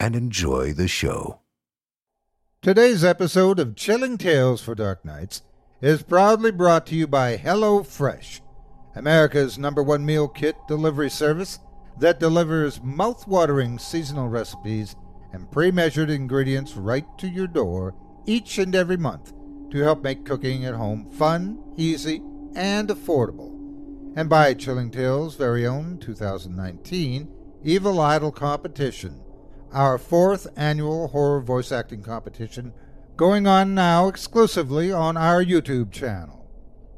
and enjoy the show. Today's episode of Chilling Tales for Dark Nights is proudly brought to you by HelloFresh, America's number one meal kit delivery service that delivers mouth-watering seasonal recipes and pre-measured ingredients right to your door each and every month to help make cooking at home fun, easy, and affordable. And by Chilling Tales' very own 2019 Evil Idol competition our fourth annual horror voice acting competition, going on now exclusively on our YouTube channel.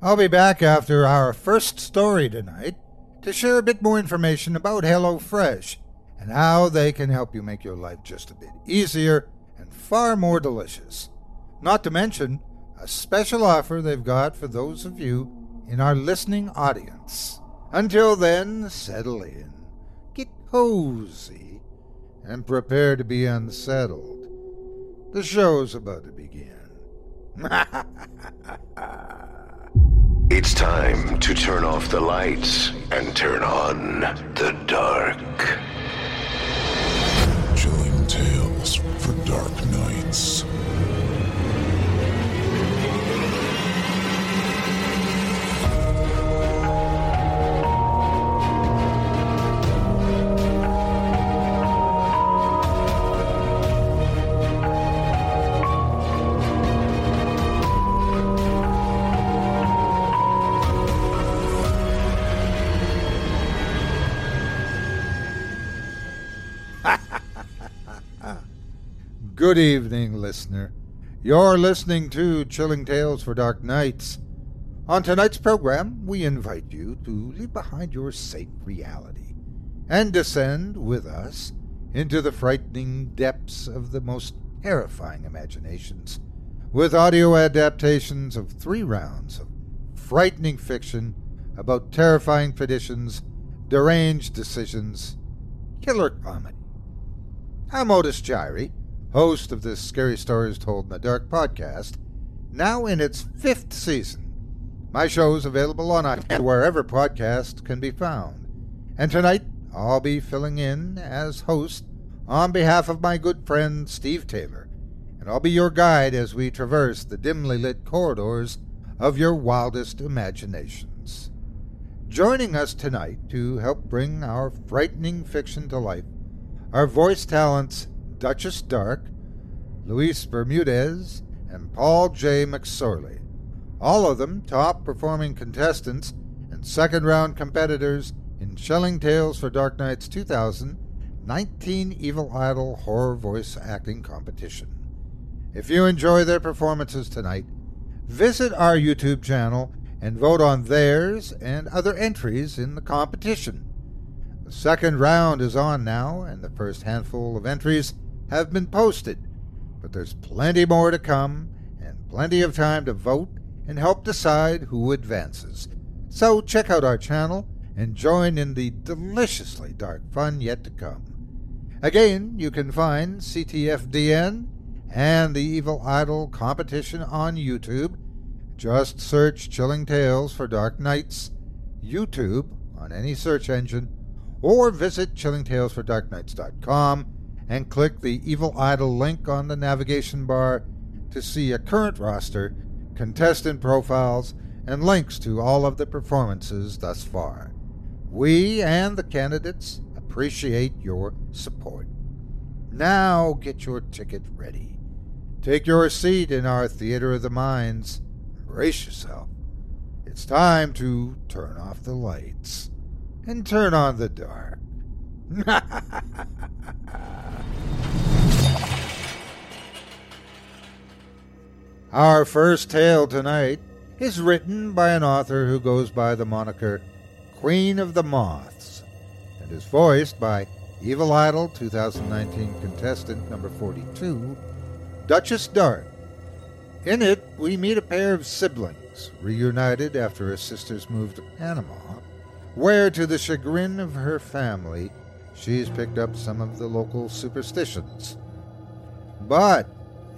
I'll be back after our first story tonight to share a bit more information about HelloFresh and how they can help you make your life just a bit easier and far more delicious. Not to mention a special offer they've got for those of you in our listening audience. Until then, settle in, get cozy and prepare to be unsettled. The show's about to begin. It's time to turn off the lights and turn on the dark. Chilling tales for dark nights. Ah. Good evening, listener. You're listening to Chilling Tales for Dark Nights. On tonight's program, we invite you to leave behind your safe reality and descend with us into the frightening depths of the most terrifying imaginations with audio adaptations of three rounds of frightening fiction about terrifying traditions, deranged decisions, killer comedy. I'm Otis Jiry host of this Scary Stories Told in the Dark podcast, now in its fifth season. My show is available on iTunes wherever podcasts can be found. And tonight, I'll be filling in as host on behalf of my good friend Steve Taylor, and I'll be your guide as we traverse the dimly lit corridors of your wildest imaginations. Joining us tonight to help bring our frightening fiction to life are voice talents Duchess Dark, Luis Bermudez, and Paul J. McSorley. All of them top performing contestants and second round competitors in Chilling Tales for Dark Nights 2000 19 Evil Idol horror voice acting competition. If you enjoy their performances tonight, visit our YouTube channel and vote on theirs and other entries in the competition. The second round is on now, and the first handful of entries have been posted, but there's plenty more to come and plenty of time to vote and help decide who advances. So check out our channel and join in the deliciously dark fun yet to come. Again, you can find CTFDN and the Evil Idol competition on YouTube. Just search Chilling Tales for Dark Nights, YouTube on any search engine, or visit chillingtalesfordarknights.com and click the Evil Idol link on the navigation bar to see a current roster, contestant profiles, and links to all of the performances thus far. We and the candidates appreciate your support. Now get your ticket ready. Take your seat in our Theater of the Minds. Brace yourself. It's time to turn off the lights and turn on the dark. Our first tale tonight is written by an author who goes by the moniker Queen of the Moths and is voiced by Evil Idol 2019 contestant number 42, Duchess Dart. In it, we meet a pair of siblings reunited after a sisters moved to Panama, where, to the chagrin of her family, she's picked up some of the local superstitions. But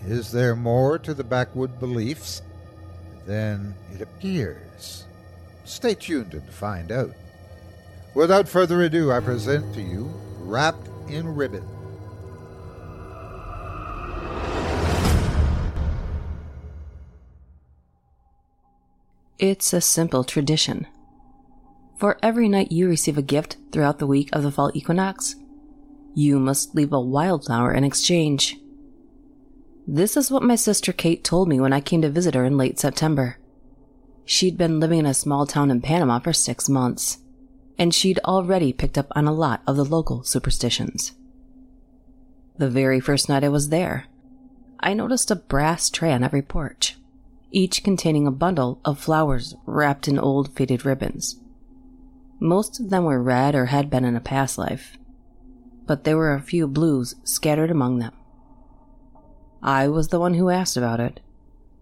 is there more to the backwood beliefs than it appears? Stay tuned and find out. Without further ado, I present to you Wrapped in Ribbon. It's a simple tradition. For every night you receive a gift throughout the week of the fall equinox, you must leave a wildflower in exchange. This is what my sister Kate told me when I came to visit her in late September. She'd been living in a small town in Panama for six months, and she'd already picked up on a lot of the local superstitions. The very first night I was there, I noticed a brass tray on every porch, each containing a bundle of flowers wrapped in old faded ribbons. Most of them were red or had been in a past life, but there were a few blues scattered among them. I was the one who asked about it.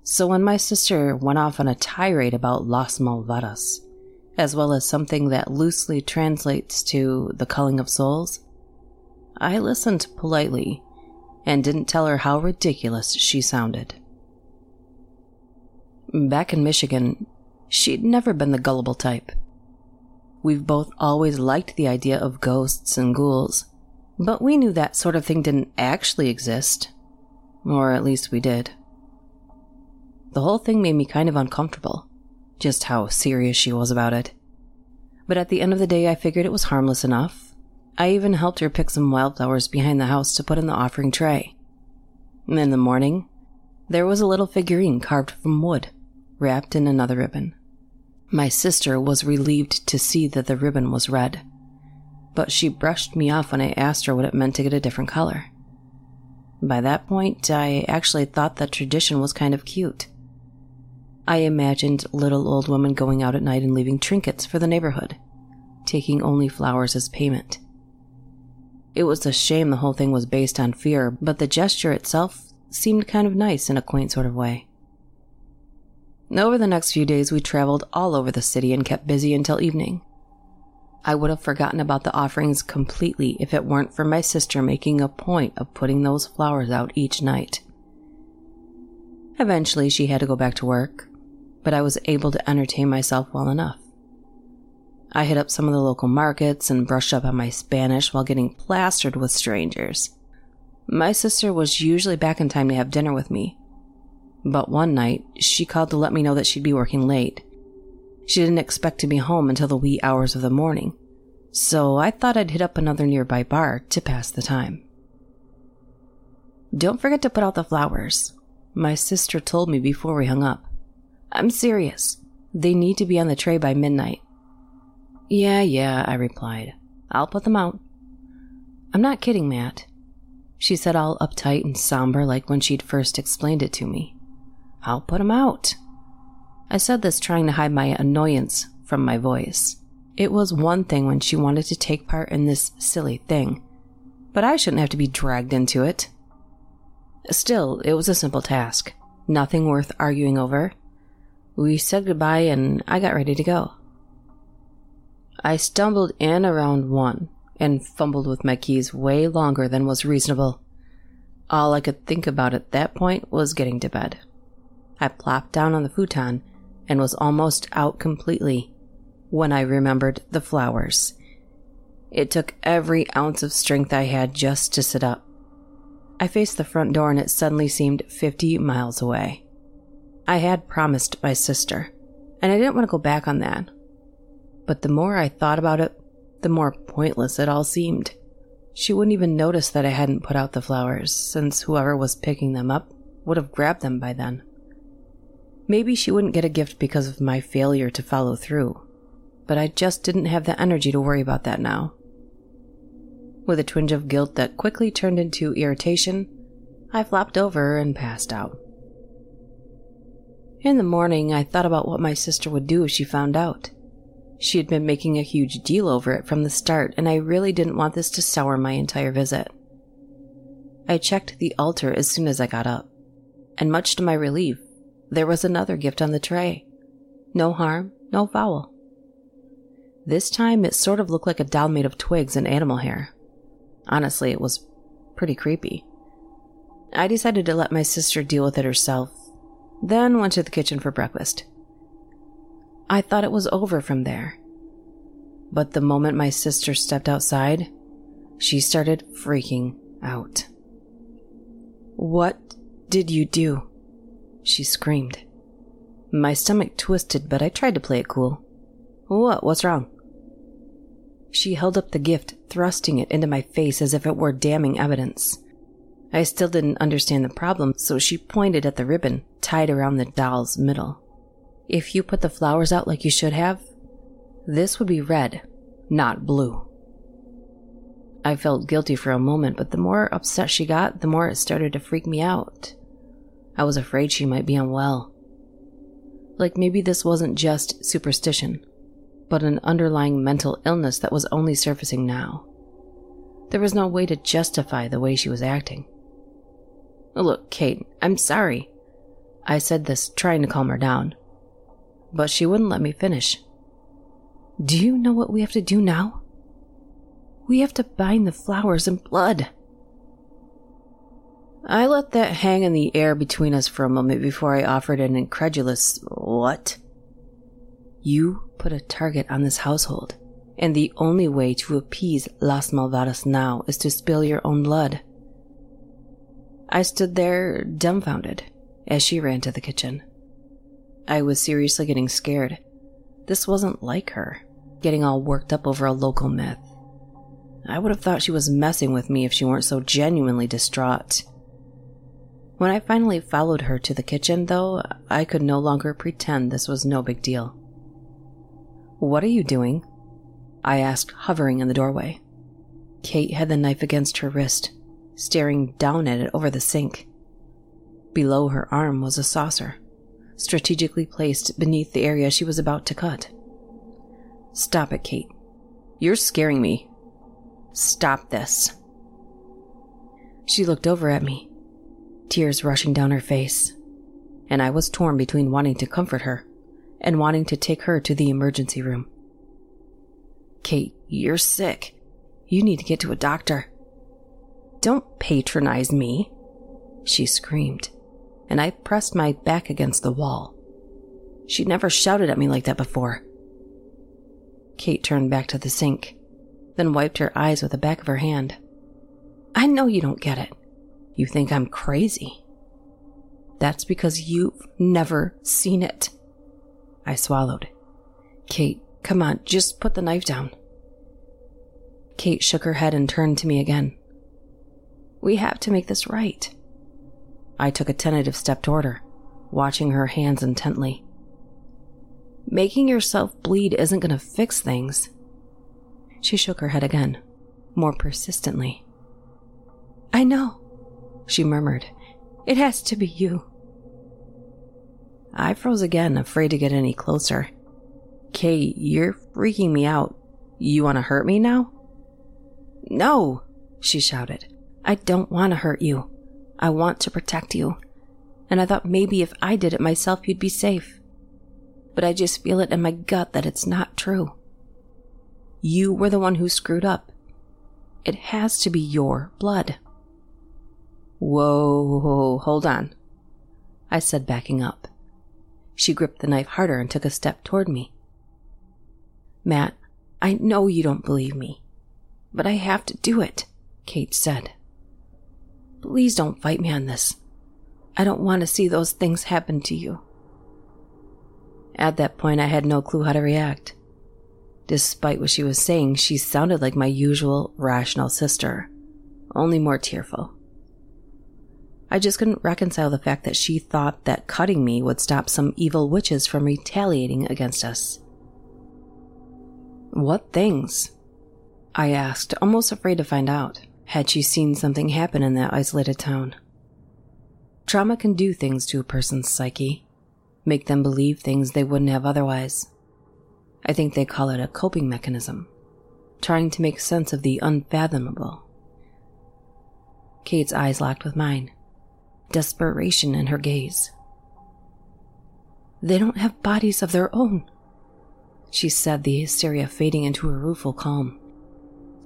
So when my sister went off on a tirade about Las Malvadas, as well as something that loosely translates to the culling of souls, I listened politely and didn't tell her how ridiculous she sounded. Back in Michigan, she'd never been the gullible type. We've both always liked the idea of ghosts and ghouls, but we knew that sort of thing didn't actually exist or at least we did. The whole thing made me kind of uncomfortable, just how serious she was about it. But at the end of the day, I figured it was harmless enough. I even helped her pick some wildflowers behind the house to put in the offering tray. In the morning, there was a little figurine carved from wood, wrapped in another ribbon. My sister was relieved to see that the ribbon was red, but she brushed me off when I asked her what it meant to get a different color. By that point, I actually thought that tradition was kind of cute. I imagined little old women going out at night and leaving trinkets for the neighborhood, taking only flowers as payment. It was a shame the whole thing was based on fear, but the gesture itself seemed kind of nice in a quaint sort of way. Over the next few days, we traveled all over the city and kept busy until evening. I would have forgotten about the offerings completely if it weren't for my sister making a point of putting those flowers out each night. Eventually, she had to go back to work, but I was able to entertain myself well enough. I hit up some of the local markets and brushed up on my Spanish while getting plastered with strangers. My sister was usually back in time to have dinner with me, but one night she called to let me know that she'd be working late she didn't expect to be home until the wee hours of the morning, so I thought I'd hit up another nearby bar to pass the time. Don't forget to put out the flowers, my sister told me before we hung up. I'm serious. They need to be on the tray by midnight. Yeah, yeah, I replied. I'll put them out. I'm not kidding, Matt. She said all uptight and somber like when she'd first explained it to me. I'll put him out. I said this trying to hide my annoyance from my voice. It was one thing when she wanted to take part in this silly thing, but I shouldn't have to be dragged into it. Still, it was a simple task, nothing worth arguing over. We said goodbye and I got ready to go. I stumbled in around one and fumbled with my keys way longer than was reasonable. All I could think about at that point was getting to bed. I plopped down on the futon and was almost out completely when I remembered the flowers. It took every ounce of strength I had just to sit up. I faced the front door and it suddenly seemed 50 miles away. I had promised my sister, and I didn't want to go back on that. But the more I thought about it, the more pointless it all seemed. She wouldn't even notice that I hadn't put out the flowers, since whoever was picking them up would have grabbed them by then. Maybe she wouldn't get a gift because of my failure to follow through, but I just didn't have the energy to worry about that now. With a twinge of guilt that quickly turned into irritation, I flopped over and passed out. In the morning, I thought about what my sister would do if she found out. She had been making a huge deal over it from the start, and I really didn't want this to sour my entire visit. I checked the altar as soon as I got up, and much to my relief, there was another gift on the tray. No harm, no foul. This time it sort of looked like a doll made of twigs and animal hair. Honestly, it was pretty creepy. I decided to let my sister deal with it herself, then went to the kitchen for breakfast. I thought it was over from there. But the moment my sister stepped outside, she started freaking out. What did you do? She screamed. My stomach twisted, but I tried to play it cool. What? What's wrong? She held up the gift, thrusting it into my face as if it were damning evidence. I still didn't understand the problem, so she pointed at the ribbon tied around the doll's middle. If you put the flowers out like you should have, this would be red, not blue. I felt guilty for a moment, but the more upset she got, the more it started to freak me out. I was afraid she might be unwell. Like maybe this wasn't just superstition, but an underlying mental illness that was only surfacing now. There was no way to justify the way she was acting. Look, Kate, I'm sorry. I said this, trying to calm her down but she wouldn't let me finish. Do you know what we have to do now? We have to bind the flowers in blood. I let that hang in the air between us for a moment before I offered an incredulous, What? You put a target on this household, and the only way to appease Las Malvadas now is to spill your own blood. I stood there dumbfounded as she ran to the kitchen. I was seriously getting scared. This wasn't like her, getting all worked up over a local myth. I would have thought she was messing with me if she weren't so genuinely distraught. When I finally followed her to the kitchen, though, I could no longer pretend this was no big deal. What are you doing? I asked, hovering in the doorway. Kate had the knife against her wrist, staring down at it over the sink. Below her arm was a saucer strategically placed beneath the area she was about to cut. Stop it, Kate. You're scaring me. Stop this. She looked over at me, tears rushing down her face, and I was torn between wanting to comfort her and wanting to take her to the emergency room. Kate, you're sick. You need to get to a doctor. Don't patronize me, she screamed and I pressed my back against the wall. She'd never shouted at me like that before. Kate turned back to the sink, then wiped her eyes with the back of her hand. I know you don't get it. You think I'm crazy. That's because you've never seen it. I swallowed. Kate, come on, just put the knife down. Kate shook her head and turned to me again. We have to make this right. I took a tentative step toward her, watching her hands intently. Making yourself bleed isn't going to fix things. She shook her head again, more persistently. I know, she murmured. It has to be you. I froze again, afraid to get any closer. Kate, you're freaking me out. You want to hurt me now? No, she shouted. I don't want to hurt you. I want to protect you. And I thought maybe if I did it myself, you'd be safe. But I just feel it in my gut that it's not true. You were the one who screwed up. It has to be your blood. Whoa, hold on, I said, backing up. She gripped the knife harder and took a step toward me. Matt, I know you don't believe me, but I have to do it, Kate said. Please don't fight me on this. I don't want to see those things happen to you. At that point, I had no clue how to react. Despite what she was saying, she sounded like my usual rational sister, only more tearful. I just couldn't reconcile the fact that she thought that cutting me would stop some evil witches from retaliating against us. What things? I asked, almost afraid to find out. Had she seen something happen in that isolated town? Trauma can do things to a person's psyche, make them believe things they wouldn't have otherwise. I think they call it a coping mechanism, trying to make sense of the unfathomable. Kate's eyes locked with mine desperation in her gaze. They don't have bodies of their own, she said, the hysteria fading into a rueful calm.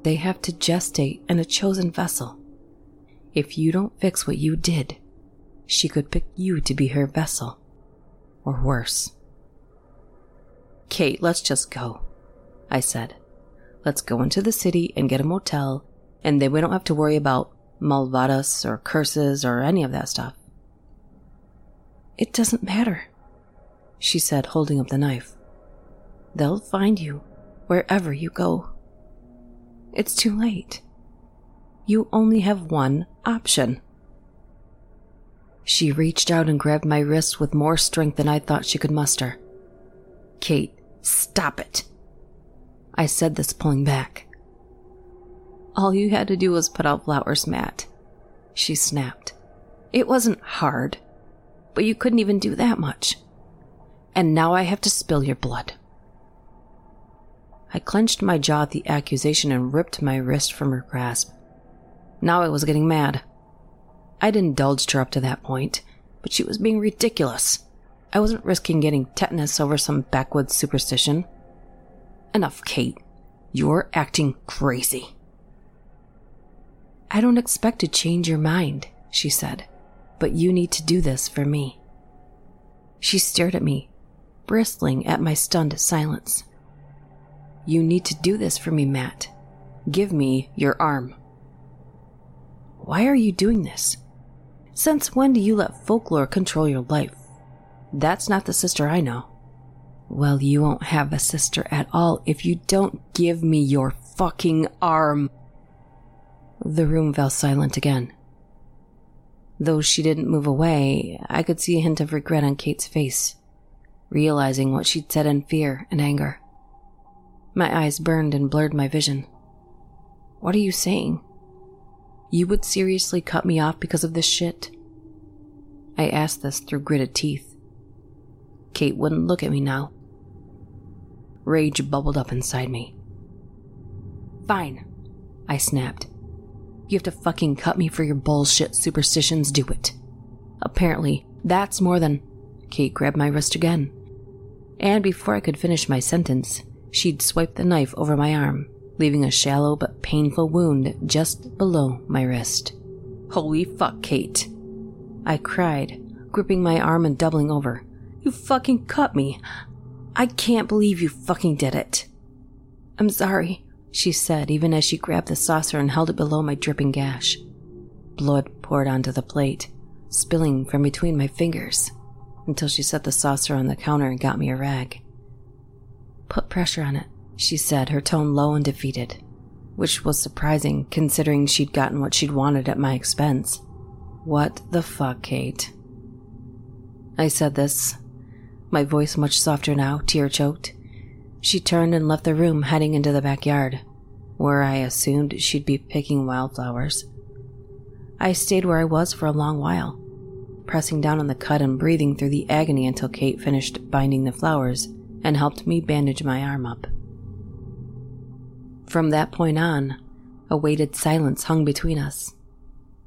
They have to gestate in a chosen vessel. If you don't fix what you did, she could pick you to be her vessel. Or worse. Kate, let's just go, I said. Let's go into the city and get a motel, and then we don't have to worry about Malvadas or curses or any of that stuff. It doesn't matter, she said, holding up the knife. They'll find you wherever you go. It's too late. You only have one option. She reached out and grabbed my wrist with more strength than I thought she could muster. Kate, stop it. I said this pulling back. All you had to do was put out flowers, Matt. She snapped. It wasn't hard, but you couldn't even do that much. And now I have to spill your blood. I clenched my jaw at the accusation and ripped my wrist from her grasp. Now I was getting mad. I'd indulged her up to that point, but she was being ridiculous. I wasn't risking getting tetanus over some backwoods superstition. Enough, Kate. You're acting crazy. I don't expect to change your mind, she said, but you need to do this for me. She stared at me, bristling at my stunned silence. You need to do this for me, Matt. Give me your arm. Why are you doing this? Since when do you let folklore control your life? That's not the sister I know. Well, you won't have a sister at all if you don't give me your fucking arm. The room fell silent again. Though she didn't move away, I could see a hint of regret on Kate's face, realizing what she'd said in fear and anger. My eyes burned and blurred my vision. What are you saying? You would seriously cut me off because of this shit? I asked this through gritted teeth. Kate wouldn't look at me now. Rage bubbled up inside me. Fine, I snapped. You have to fucking cut me for your bullshit superstitions, do it. Apparently, that's more than. Kate grabbed my wrist again. And before I could finish my sentence, she'd swiped the knife over my arm, leaving a shallow but painful wound just below my wrist. Holy fuck, Kate. I cried, gripping my arm and doubling over. You fucking cut me. I can't believe you fucking did it. I'm sorry she said, even as she grabbed the saucer and held it below my dripping gash. Blood poured onto the plate, spilling from between my fingers, until she set the saucer on the counter and got me a rag. Put pressure on it, she said, her tone low and defeated, which was surprising considering she'd gotten what she'd wanted at my expense. What the fuck, Kate? I said this, my voice much softer now, tear choked. She turned and left the room, heading into the backyard. Where I assumed she'd be picking wildflowers. I stayed where I was for a long while, pressing down on the cut and breathing through the agony until Kate finished binding the flowers and helped me bandage my arm up. From that point on, a weighted silence hung between us.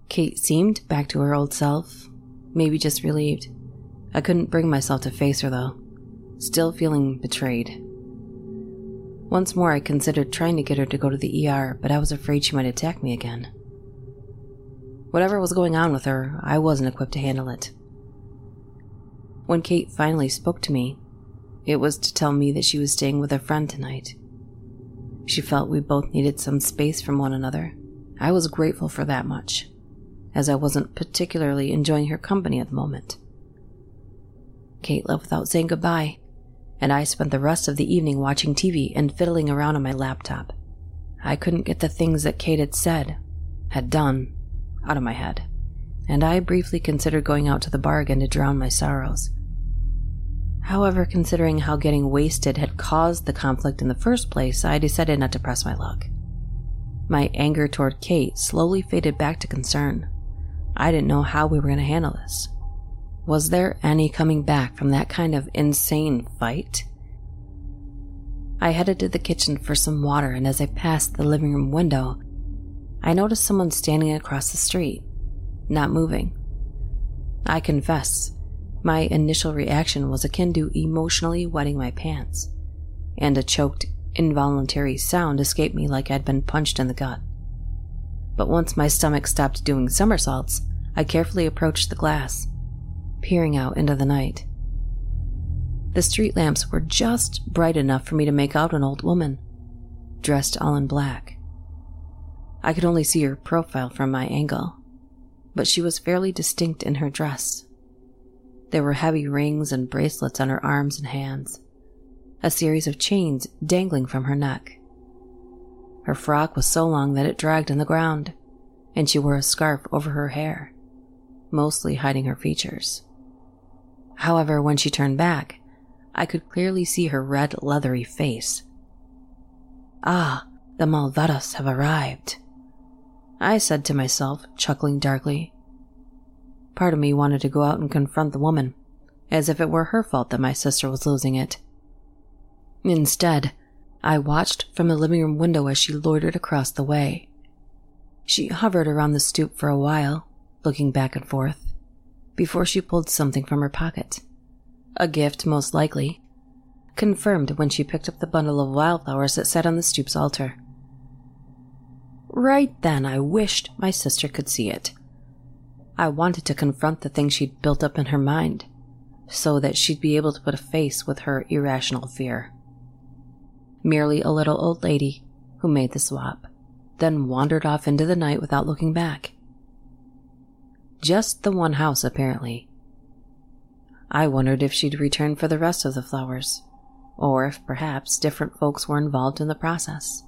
Kate seemed back to her old self, maybe just relieved. I couldn't bring myself to face her though, still feeling betrayed. Once more, I considered trying to get her to go to the ER, but I was afraid she might attack me again. Whatever was going on with her, I wasn't equipped to handle it. When Kate finally spoke to me, it was to tell me that she was staying with a friend tonight. She felt we both needed some space from one another. I was grateful for that much, as I wasn't particularly enjoying her company at the moment. Kate left without saying goodbye, and I spent the rest of the evening watching TV and fiddling around on my laptop. I couldn't get the things that Kate had said, had done, out of my head, and I briefly considered going out to the bar again to drown my sorrows. However, considering how getting wasted had caused the conflict in the first place, I decided not to press my luck. My anger toward Kate slowly faded back to concern. I didn't know how we were going to handle this. Was there any coming back from that kind of insane fight? I headed to the kitchen for some water, and as I passed the living room window, I noticed someone standing across the street, not moving. I confess, my initial reaction was akin to emotionally wetting my pants, and a choked, involuntary sound escaped me like I'd been punched in the gut. But once my stomach stopped doing somersaults, I carefully approached the glass peering out into the night. The street lamps were just bright enough for me to make out an old woman, dressed all in black. I could only see her profile from my angle, but she was fairly distinct in her dress. There were heavy rings and bracelets on her arms and hands, a series of chains dangling from her neck. Her frock was so long that it dragged on the ground, and she wore a scarf over her hair, mostly hiding her features. However, when she turned back, I could clearly see her red, leathery face. Ah, the Malvadas have arrived. I said to myself, chuckling darkly. Part of me wanted to go out and confront the woman, as if it were her fault that my sister was losing it. Instead, I watched from the living room window as she loitered across the way. She hovered around the stoop for a while, looking back and forth before she pulled something from her pocket. A gift, most likely, confirmed when she picked up the bundle of wildflowers that sat on the stoop's altar. Right then, I wished my sister could see it. I wanted to confront the thing she'd built up in her mind, so that she'd be able to put a face with her irrational fear. Merely a little old lady who made the swap, then wandered off into the night without looking back. Just the one house, apparently. I wondered if she'd return for the rest of the flowers, or if perhaps different folks were involved in the process.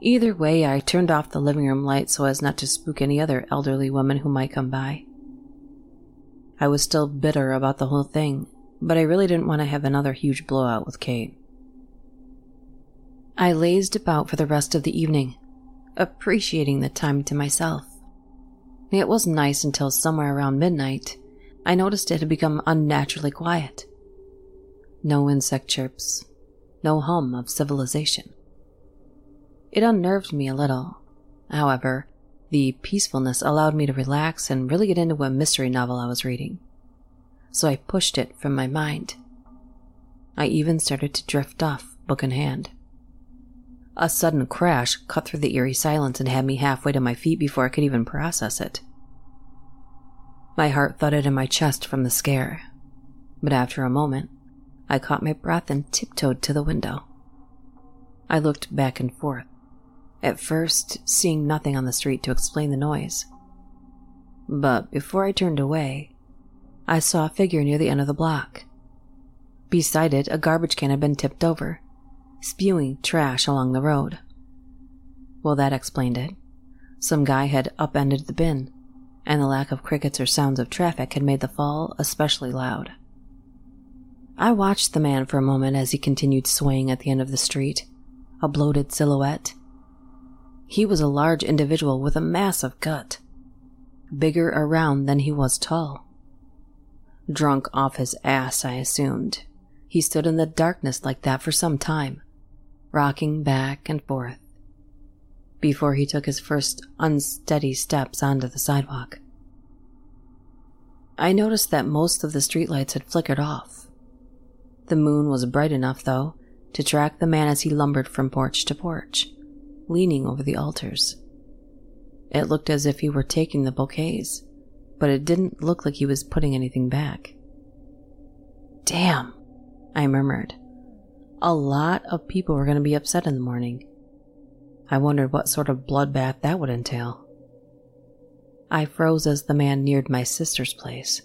Either way, I turned off the living room light so as not to spook any other elderly woman who might come by. I was still bitter about the whole thing, but I really didn't want to have another huge blowout with Kate. I lazed about for the rest of the evening, appreciating the time to myself. It was nice until somewhere around midnight, I noticed it had become unnaturally quiet. No insect chirps, no hum of civilization. It unnerved me a little. However, the peacefulness allowed me to relax and really get into a mystery novel I was reading. So I pushed it from my mind. I even started to drift off, book in hand. A sudden crash cut through the eerie silence and had me halfway to my feet before I could even process it. My heart thudded in my chest from the scare, but after a moment, I caught my breath and tiptoed to the window. I looked back and forth, at first seeing nothing on the street to explain the noise. But before I turned away, I saw a figure near the end of the block. Beside it, a garbage can had been tipped over, spewing trash along the road. Well, that explained it. Some guy had upended the bin, and the lack of crickets or sounds of traffic had made the fall especially loud. I watched the man for a moment as he continued swaying at the end of the street, a bloated silhouette, He was a large individual with a massive gut, bigger around than he was tall. Drunk off his ass, I assumed. He stood in the darkness like that for some time, rocking back and forth, before he took his first unsteady steps onto the sidewalk. I noticed that most of the streetlights had flickered off. The moon was bright enough, though, to track the man as he lumbered from porch to porch, leaning over the altars. It looked as if he were taking the bouquets, but it didn't look like he was putting anything back. Damn, I murmured. A lot of people were going to be upset in the morning. I wondered what sort of bloodbath that would entail. I froze as the man neared my sister's place,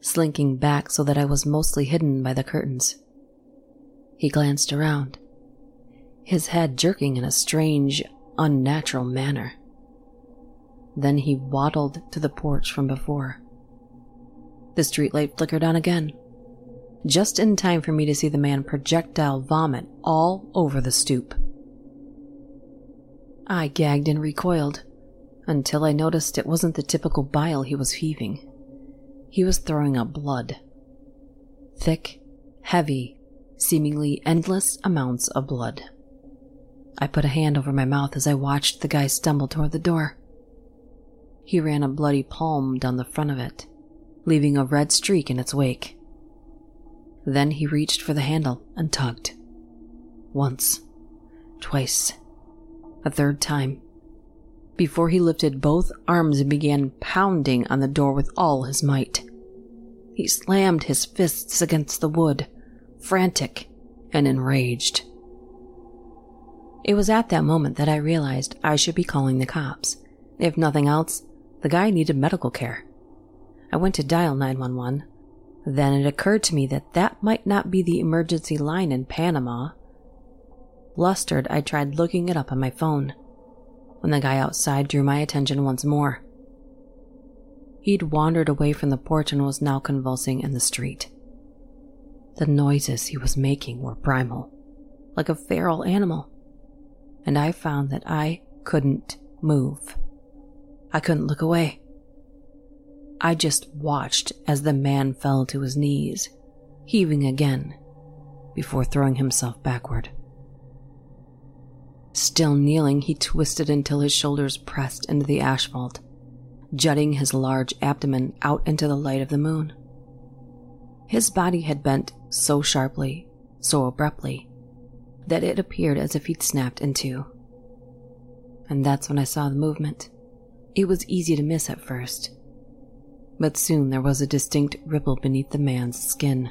slinking back so that I was mostly hidden by the curtains. He glanced around, his head jerking in a strange, unnatural manner. Then he waddled to the porch from before. The streetlight flickered on again, just in time for me to see the man projectile vomit all over the stoop. I gagged and recoiled until I noticed it wasn't the typical bile he was heaving. He was throwing up blood. Thick, heavy, seemingly endless amounts of blood. I put a hand over my mouth as I watched the guy stumble toward the door. He ran a bloody palm down the front of it, leaving a red streak in its wake. Then he reached for the handle and tugged. Once, twice, a third time, before he lifted both arms and began pounding on the door with all his might. He slammed his fists against the wood, frantic and enraged. It was at that moment that I realized I should be calling the cops. If nothing else, the guy needed medical care. I went to dial 911. Then it occurred to me that that might not be the emergency line in Panama. Flustered, I tried looking it up on my phone when the guy outside drew my attention once more. He'd wandered away from the porch and was now convulsing in the street. The noises he was making were primal, like a feral animal, and I found that I couldn't move. I couldn't look away. I just watched as the man fell to his knees, heaving again, before throwing himself backward. Still kneeling, he twisted until his shoulders pressed into the asphalt, jutting his large abdomen out into the light of the moon. His body had bent so sharply, so abruptly, that it appeared as if he'd snapped in two. And that's when I saw the movement. It was easy to miss at first, but soon there was a distinct ripple beneath the man's skin.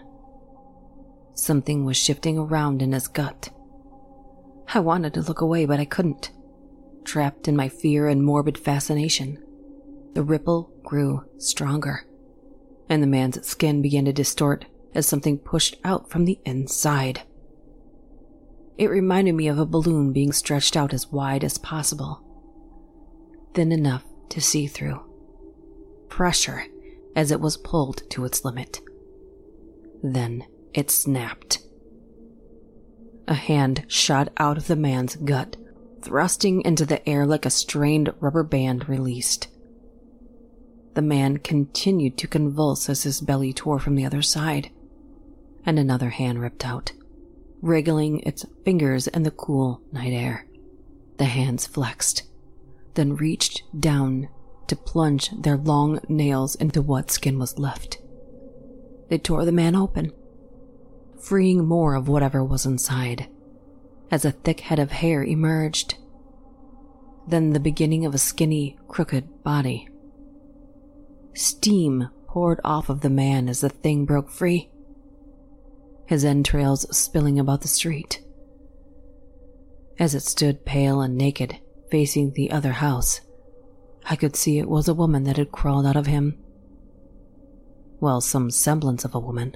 Something was shifting around in his gut. I wanted to look away, but I couldn't. Trapped in my fear and morbid fascination, the ripple grew stronger, and the man's skin began to distort as something pushed out from the inside. It reminded me of a balloon being stretched out as wide as possible, thin enough to see through. Pressure as it was pulled to its limit. Then it snapped. A hand shot out of the man's gut, thrusting into the air like a strained rubber band released. The man continued to convulse as his belly tore from the other side and another hand ripped out, wriggling its fingers in the cool night air. The hands flexed, then reached down to plunge their long nails into what skin was left. They tore the man open, freeing more of whatever was inside, as a thick head of hair emerged. Then the beginning of a skinny, crooked body. Steam poured off of the man as the thing broke free his entrails spilling about the street. As it stood pale and naked, facing the other house, I could see it was a woman that had crawled out of him. Well, some semblance of a woman.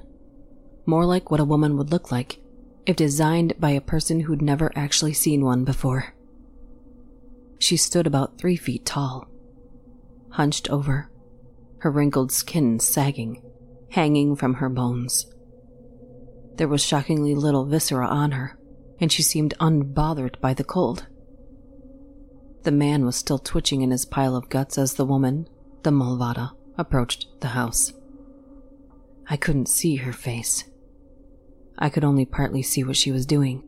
More like what a woman would look like if designed by a person who'd never actually seen one before. She stood about three feet tall, hunched over, her wrinkled skin sagging, hanging from her bones. There was shockingly little viscera on her, and she seemed unbothered by the cold. The man was still twitching in his pile of guts as the woman, the Malvada, approached the house. I couldn't see her face. I could only partly see what she was doing.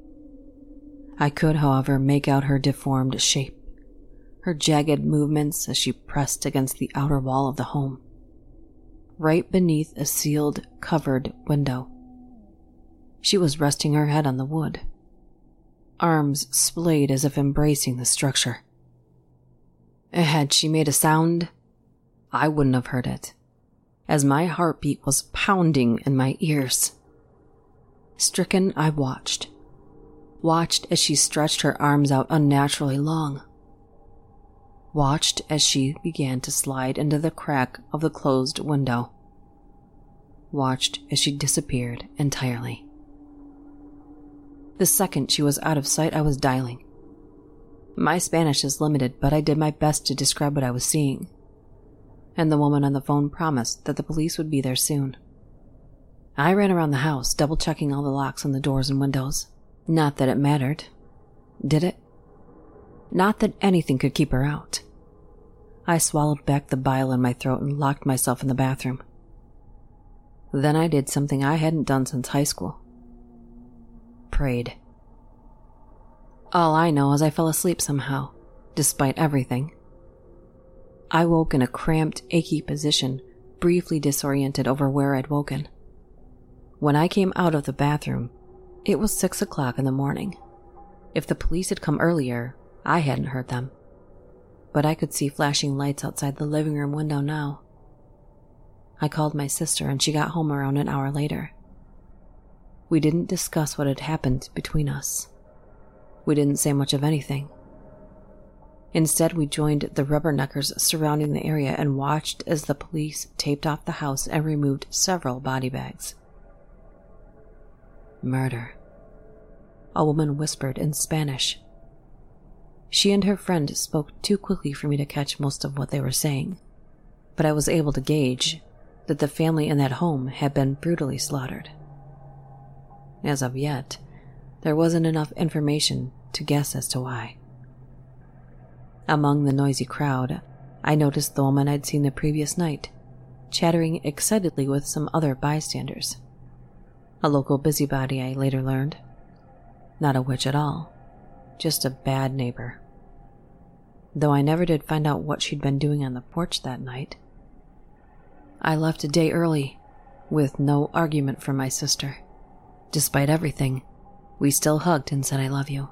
I could, however, make out her deformed shape, her jagged movements as she pressed against the outer wall of the home, right beneath a sealed, covered window. She was resting her head on the wood, arms splayed as if embracing the structure. Had she made a sound, I wouldn't have heard it, as my heartbeat was pounding in my ears. Stricken, I watched. Watched as she stretched her arms out unnaturally long. Watched as she began to slide into the crack of the closed window. Watched as she disappeared entirely. The second she was out of sight, I was dialing. My Spanish is limited, but I did my best to describe what I was seeing. And the woman on the phone promised that the police would be there soon. I ran around the house, double checking all the locks on the doors and windows. Not that it mattered. Did it? Not that anything could keep her out. I swallowed back the bile in my throat and locked myself in the bathroom. Then I did something I hadn't done since high school. Prayed. All I know is I fell asleep somehow, despite everything. I woke in a cramped, achy position, briefly disoriented over where I'd woken. When I came out of the bathroom, it was six o'clock in the morning. If the police had come earlier, I hadn't heard them. But I could see flashing lights outside the living room window now. I called my sister and she got home around an hour later. We didn't discuss what had happened between us. We didn't say much of anything. Instead, we joined the rubberneckers surrounding the area and watched as the police taped off the house and removed several body bags. Murder. A woman whispered in Spanish. She and her friend spoke too quickly for me to catch most of what they were saying, but I was able to gauge that the family in that home had been brutally slaughtered. As of yet, there wasn't enough information to guess as to why. Among the noisy crowd, I noticed the woman I'd seen the previous night, chattering excitedly with some other bystanders. A local busybody, I later learned. Not a witch at all, just a bad neighbor. Though I never did find out what she'd been doing on the porch that night. I left a day early, with no argument from my sister. Despite everything, we still hugged and said, I love you.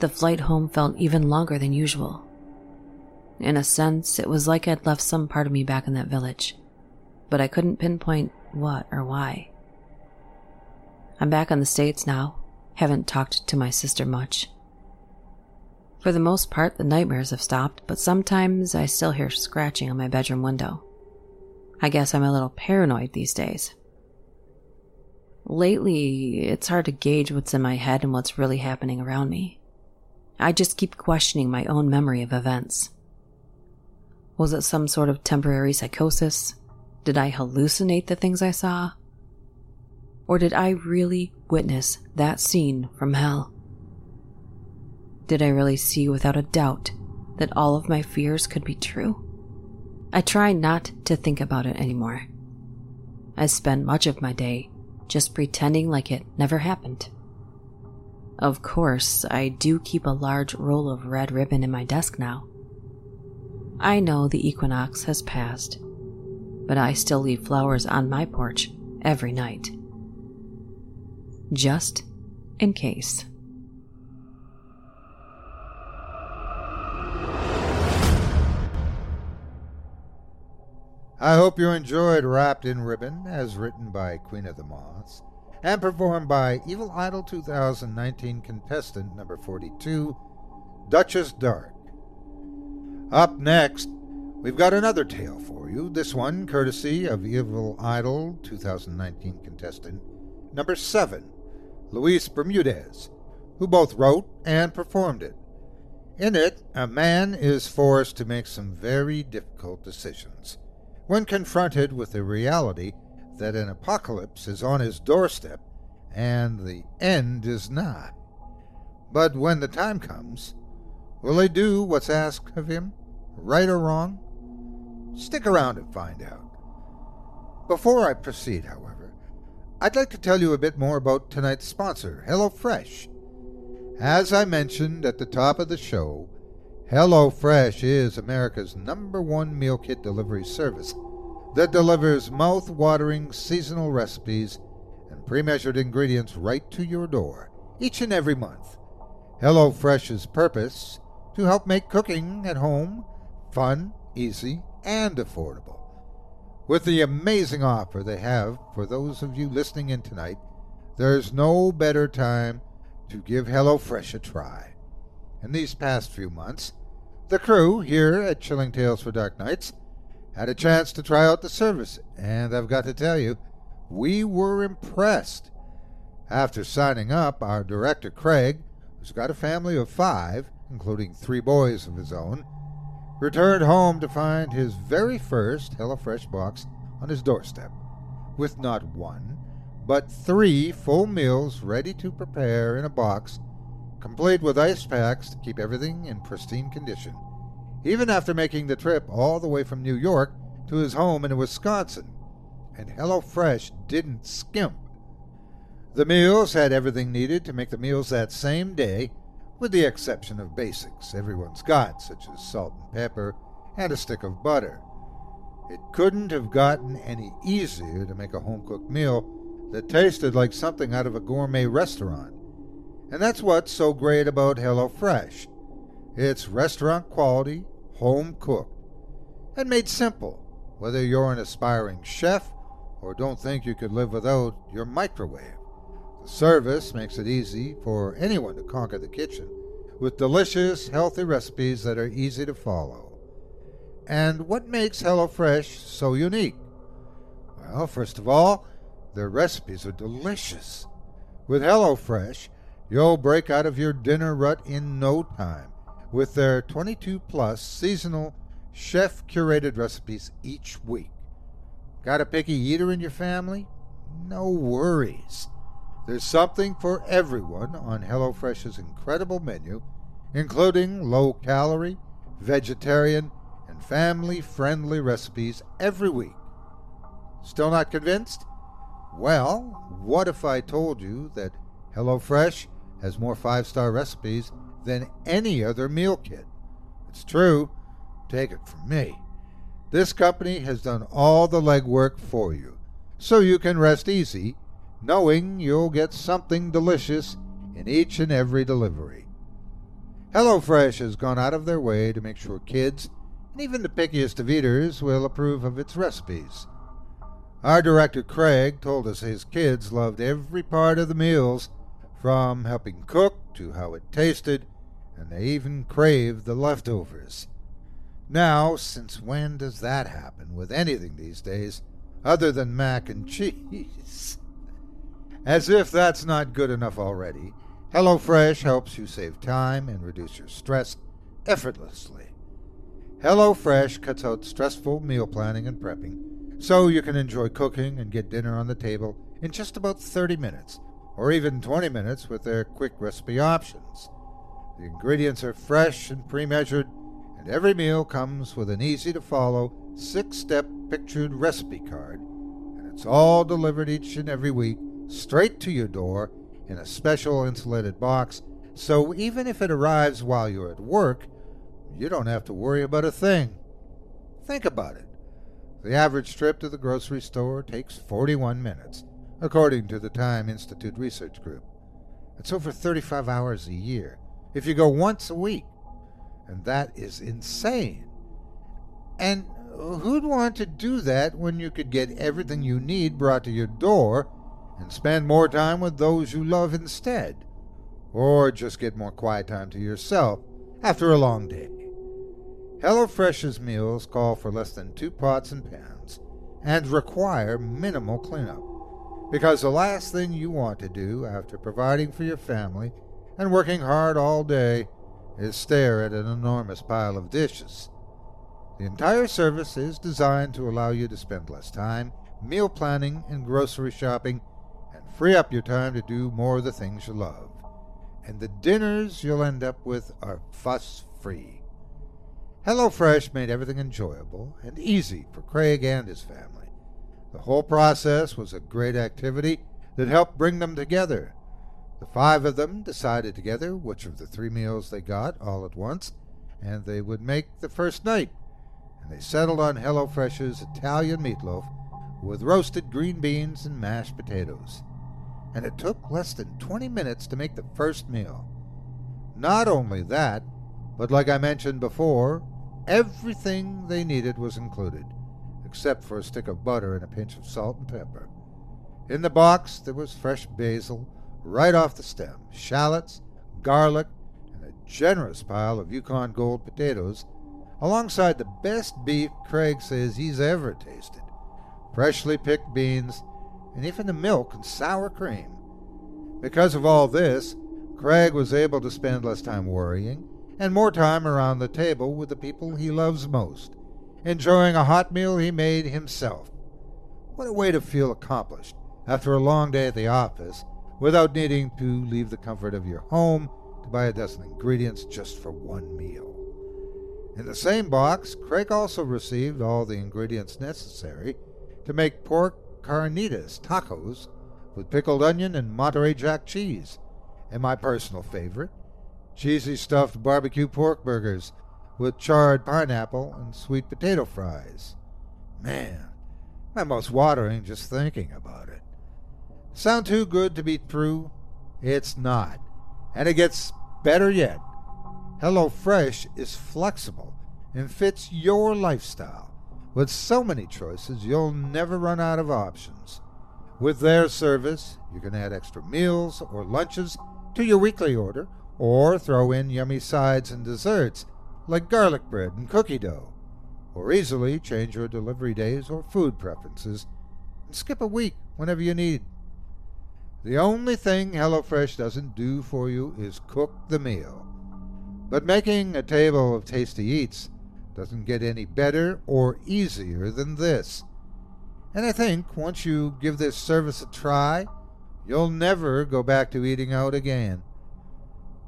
The flight home felt even longer than usual. In a sense, it was like I'd left some part of me back in that village, but I couldn't pinpoint what or why. I'm back in the States now, haven't talked to my sister much. For the most part, the nightmares have stopped, but sometimes I still hear scratching on my bedroom window. I guess I'm a little paranoid these days. Lately, it's hard to gauge what's in my head and what's really happening around me. I just keep questioning my own memory of events. Was it some sort of temporary psychosis? Did I hallucinate the things I saw? Or did I really witness that scene from hell? Did I really see without a doubt that all of my fears could be true? I try not to think about it anymore. I spend much of my day just pretending like it never happened. Of course, I do keep a large roll of red ribbon in my desk now. I know the equinox has passed, but I still leave flowers on my porch every night. Just in case. I hope you enjoyed Wrapped in Ribbon, as written by Queen of the Moths, and performed by Evil Idol 2019 contestant number 42, Duchess Dark. Up next, we've got another tale for you, this one courtesy of Evil Idol 2019 contestant number 7, Luis Bermudez, who both wrote and performed it. In it, a man is forced to make some very difficult decisions when confronted with the reality that an apocalypse is on his doorstep and the end is not. But when the time comes, Will he do what's asked of him, right or wrong? Stick around and find out. Before I proceed, however, I'd like to tell you a bit more about tonight's sponsor, HelloFresh. As I mentioned at the top of the show, HelloFresh is America's number one meal kit delivery service that delivers mouth-watering seasonal recipes and pre-measured ingredients right to your door each and every month. HelloFresh's purpose to help make cooking at home fun, easy, and affordable. With the amazing offer they have for those of you listening in tonight, there's no better time to give HelloFresh a try. In these past few months, the crew here at Chilling Tales for Dark Nights had a chance to try out the service, and I've got to tell you, we were impressed. After signing up, our director Craig, who's got a family of five, including three boys of his own, returned home to find his very first HelloFresh box on his doorstep, with not one, but three full meals ready to prepare in a box, complete with ice packs to keep everything in pristine condition even after making the trip all the way from New York to his home in Wisconsin. And HelloFresh didn't skimp. The meals had everything needed to make the meals that same day, with the exception of basics everyone's got, such as salt and pepper and a stick of butter. It couldn't have gotten any easier to make a home cooked meal that tasted like something out of a gourmet restaurant. And that's what's so great about HelloFresh. It's restaurant quality, home cooked, and made simple, whether you're an aspiring chef or don't think you could live without your microwave. The service makes it easy for anyone to conquer the kitchen with delicious, healthy recipes that are easy to follow. And what makes HelloFresh so unique? Well, first of all, their recipes are delicious. With HelloFresh, you'll break out of your dinner rut in no time with their 22 plus seasonal chef curated recipes each week. Got a picky eater in your family? No worries. There's something for everyone on HelloFresh's incredible menu, including low calorie, vegetarian, and family friendly recipes every week. Still not convinced? Well, what if I told you that HelloFresh has more five star recipes than any other meal kit. It's true. Take it from me. This company has done all the legwork for you, so you can rest easy, knowing you'll get something delicious in each and every delivery. HelloFresh has gone out of their way to make sure kids, and even the pickiest of eaters, will approve of its recipes. Our director Craig told us his kids loved every part of the meals, from helping cook to how it tasted and they even crave the leftovers. Now, since when does that happen with anything these days other than mac and cheese? As if that's not good enough already, HelloFresh helps you save time and reduce your stress effortlessly. HelloFresh cuts out stressful meal planning and prepping, so you can enjoy cooking and get dinner on the table in just about 30 minutes, or even 20 minutes with their quick recipe options. The ingredients are fresh and pre measured, and every meal comes with an easy to follow six step pictured recipe card, and it's all delivered each and every week straight to your door in a special insulated box, so even if it arrives while you're at work, you don't have to worry about a thing. Think about it. The average trip to the grocery store takes 41 minutes, according to the Time Institute Research Group. It's over 35 hours a year if you go once a week. And that is insane. And who'd want to do that when you could get everything you need brought to your door and spend more time with those you love instead? Or just get more quiet time to yourself after a long day? HelloFresh's meals call for less than two pots and pans and require minimal cleanup. Because the last thing you want to do after providing for your family and working hard all day is stare at an enormous pile of dishes. The entire service is designed to allow you to spend less time meal planning and grocery shopping and free up your time to do more of the things you love. And the dinners you'll end up with are fuss free. HelloFresh made everything enjoyable and easy for Craig and his family. The whole process was a great activity that helped bring them together. The five of them decided together which of the three meals they got all at once, and they would make the first night. And they settled on HelloFresh's Italian meatloaf with roasted green beans and mashed potatoes. And it took less than 20 minutes to make the first meal. Not only that, but like I mentioned before, everything they needed was included, except for a stick of butter and a pinch of salt and pepper. In the box there was fresh basil, right off the stem, shallots, garlic, and a generous pile of Yukon Gold potatoes, alongside the best beef Craig says he's ever tasted, freshly picked beans, and even the milk and sour cream. Because of all this, Craig was able to spend less time worrying and more time around the table with the people he loves most, enjoying a hot meal he made himself. What a way to feel accomplished after a long day at the office without needing to leave the comfort of your home to buy a dozen ingredients just for one meal. In the same box, Craig also received all the ingredients necessary to make pork carnitas tacos with pickled onion and Monterey Jack cheese, and my personal favorite, cheesy stuffed barbecue pork burgers with charred pineapple and sweet potato fries. Man, my mouth's watering just thinking about it. Sound too good to be true? It's not. And it gets better yet. HelloFresh is flexible and fits your lifestyle. With so many choices, you'll never run out of options. With their service, you can add extra meals or lunches to your weekly order, or throw in yummy sides and desserts like garlic bread and cookie dough, or easily change your delivery days or food preferences and skip a week whenever you need. The only thing HelloFresh doesn't do for you is cook the meal. But making a table of tasty eats doesn't get any better or easier than this. And I think once you give this service a try, you'll never go back to eating out again.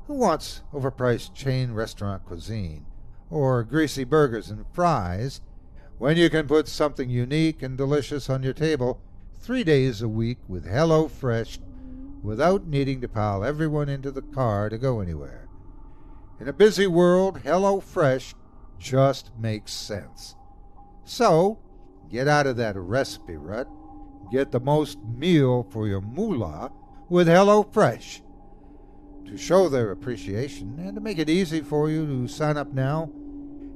Who wants overpriced chain restaurant cuisine or greasy burgers and fries when you can put something unique and delicious on your table three days a week with Hello Fresh without needing to pile everyone into the car to go anywhere? In a busy world, Hello Fresh just makes sense. So, get out of that recipe rut. Get the most meal for your moolah with HelloFresh. To show their appreciation and to make it easy for you to sign up now,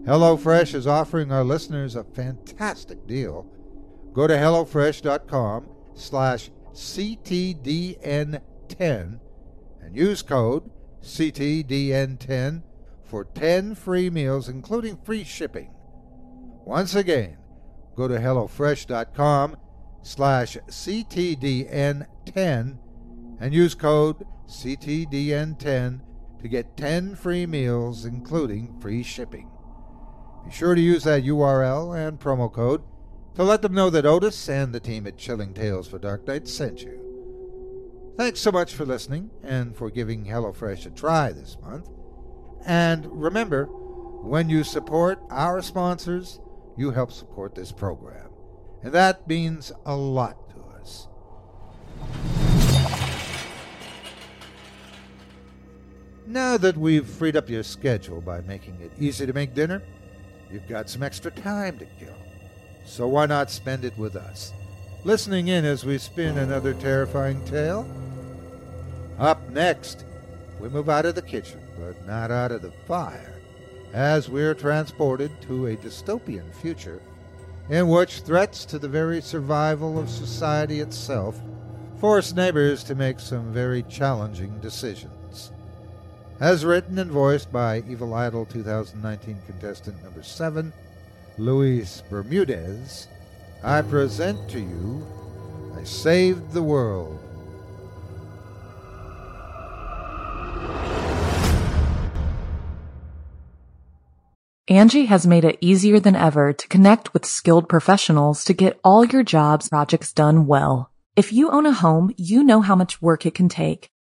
HelloFresh is offering our listeners a fantastic deal. Go to HelloFresh.com slash CTDN10 and use code CTDN10 for 10 free meals, including free shipping. Once again, go to HelloFresh.com slash CTDN10 and use code CTDN10 to get 10 free meals, including free shipping. Be sure to use that URL and promo code to let them know that Otis and the team at Chilling Tales for Dark Nights sent you. Thanks so much for listening and for giving HelloFresh a try this month. And remember, when you support our sponsors, you help support this program. And that means a lot to us. Now that we've freed up your schedule by making it easy to make dinner, you've got some extra time to kill. So why not spend it with us? Listening in as we spin another terrifying tale? Up next, we move out of the kitchen, but not out of the fire, as we're transported to a dystopian future in which threats to the very survival of society itself force neighbors to make some very challenging decisions. As written and voiced by Evil Idol 2019 contestant number 7, Luis Bermudez, I present to you I Saved the World Angi has made it easier than ever to connect with skilled professionals to get all your jobs projects done well. If you own a home, you know how much work it can take,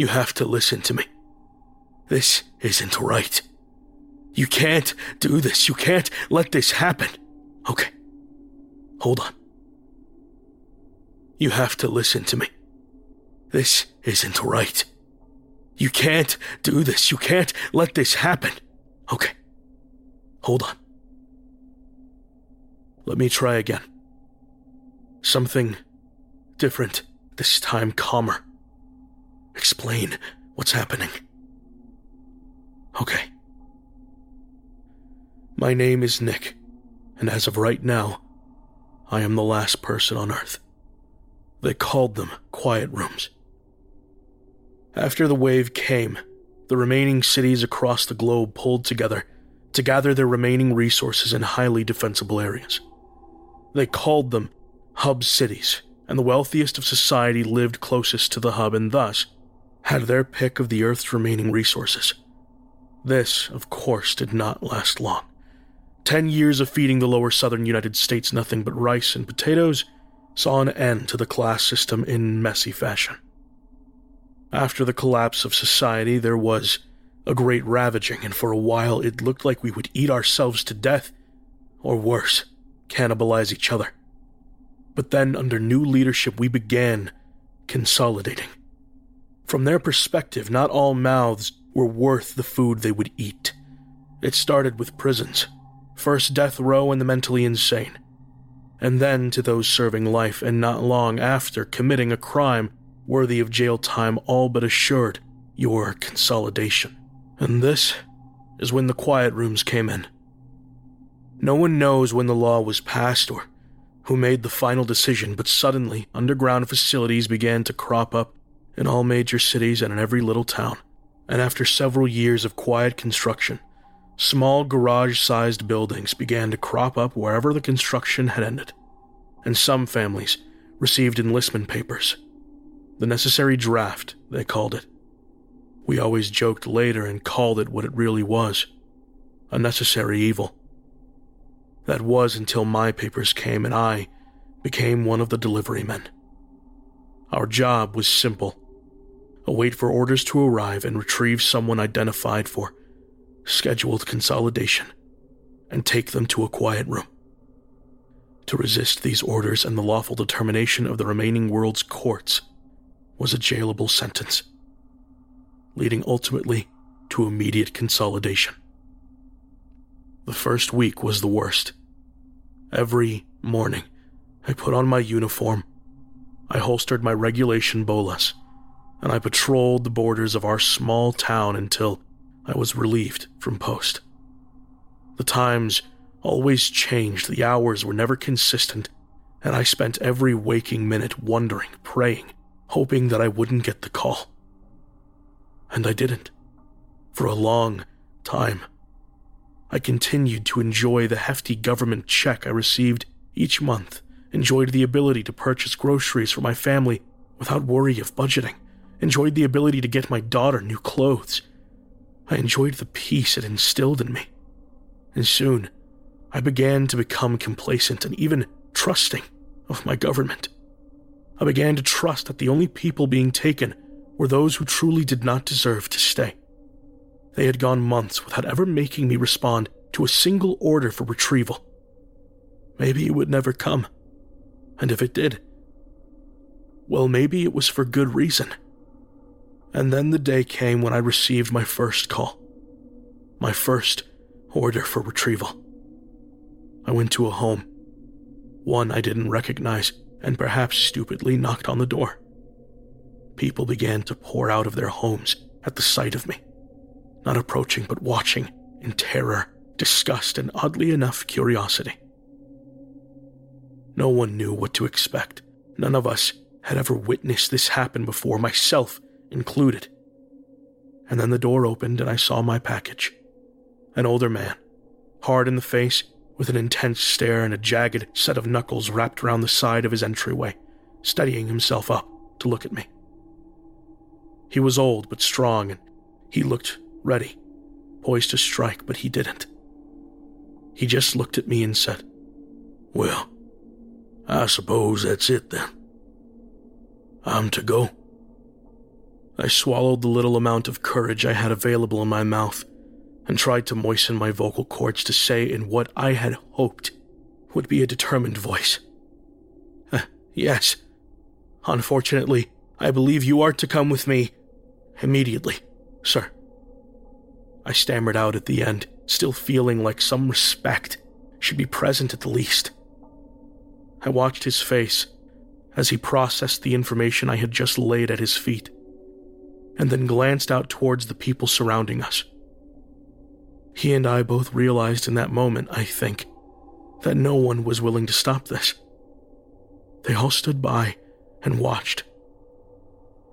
You have to listen to me. This isn't right. You can't do this. You can't let this happen. Okay. Hold on. You have to listen to me. This isn't right. You can't do this. You can't let this happen. Okay. Hold on. Let me try again. Something different, this time calmer. Explain what's happening. Okay. My name is Nick, and as of right now, I am the last person on Earth. They called them quiet rooms. After the wave came, the remaining cities across the globe pulled together to gather their remaining resources in highly defensible areas. They called them hub cities, and the wealthiest of society lived closest to the hub and thus had their pick of the Earth's remaining resources. This, of course, did not last long. Ten years of feeding the lower southern United States nothing but rice and potatoes saw an end to the class system in messy fashion. After the collapse of society, there was a great ravaging, and for a while it looked like we would eat ourselves to death, or worse, cannibalize each other. But then, under new leadership, we began consolidating. From their perspective, not all mouths were worth the food they would eat. It started with prisons, first death row and the mentally insane, and then to those serving life and not long after committing a crime worthy of jail time, all but assured your consolidation. And this is when the quiet rooms came in. No one knows when the law was passed or who made the final decision, but suddenly underground facilities began to crop up in all major cities and in every little town. And after several years of quiet construction, small garage sized buildings began to crop up wherever the construction had ended. And some families received enlistment papers. The necessary draft, they called it. We always joked later and called it what it really was a necessary evil. That was until my papers came and I became one of the delivery men. Our job was simple await for orders to arrive and retrieve someone identified for scheduled consolidation and take them to a quiet room. To resist these orders and the lawful determination of the remaining world's courts was a jailable sentence leading ultimately to immediate consolidation. The first week was the worst. Every morning, I put on my uniform, I holstered my regulation bolas, and I patrolled the borders of our small town until I was relieved from post. The times always changed, the hours were never consistent, and I spent every waking minute wondering, praying, hoping that I wouldn't get the call and I didn't. For a long time. I continued to enjoy the hefty government check I received each month, enjoyed the ability to purchase groceries for my family without worry of budgeting, enjoyed the ability to get my daughter new clothes. I enjoyed the peace it instilled in me. And soon, I began to become complacent and even trusting of my government. I began to trust that the only people being taken were those who truly did not deserve to stay. They had gone months without ever making me respond to a single order for retrieval. Maybe it would never come. And if it did, well, maybe it was for good reason. And then the day came when I received my first call, my first order for retrieval. I went to a home, One I didn't recognize and perhaps stupidly knocked on the door. People began to pour out of their homes at the sight of me, not approaching but watching in terror, disgust, and oddly enough, curiosity. No one knew what to expect. None of us had ever witnessed this happen before, myself included. And then the door opened and I saw my package. An older man, hard in the face, with an intense stare and a jagged set of knuckles wrapped around the side of his entryway, steadying himself up to look at me. He was old but strong, and he looked ready, poised to strike, but he didn't. He just looked at me and said, Well, I suppose that's it then. I'm to go. I swallowed the little amount of courage I had available in my mouth and tried to moisten my vocal cords to say in what I had hoped would be a determined voice. Uh, yes. Unfortunately, I believe you are to come with me immediately, sir. I stammered out at the end, still feeling like some respect should be present at the least. I watched his face as he processed the information I had just laid at his feet and then glanced out towards the people surrounding us. He and I both realized in that moment, I think, that no one was willing to stop this. They all stood by and watched.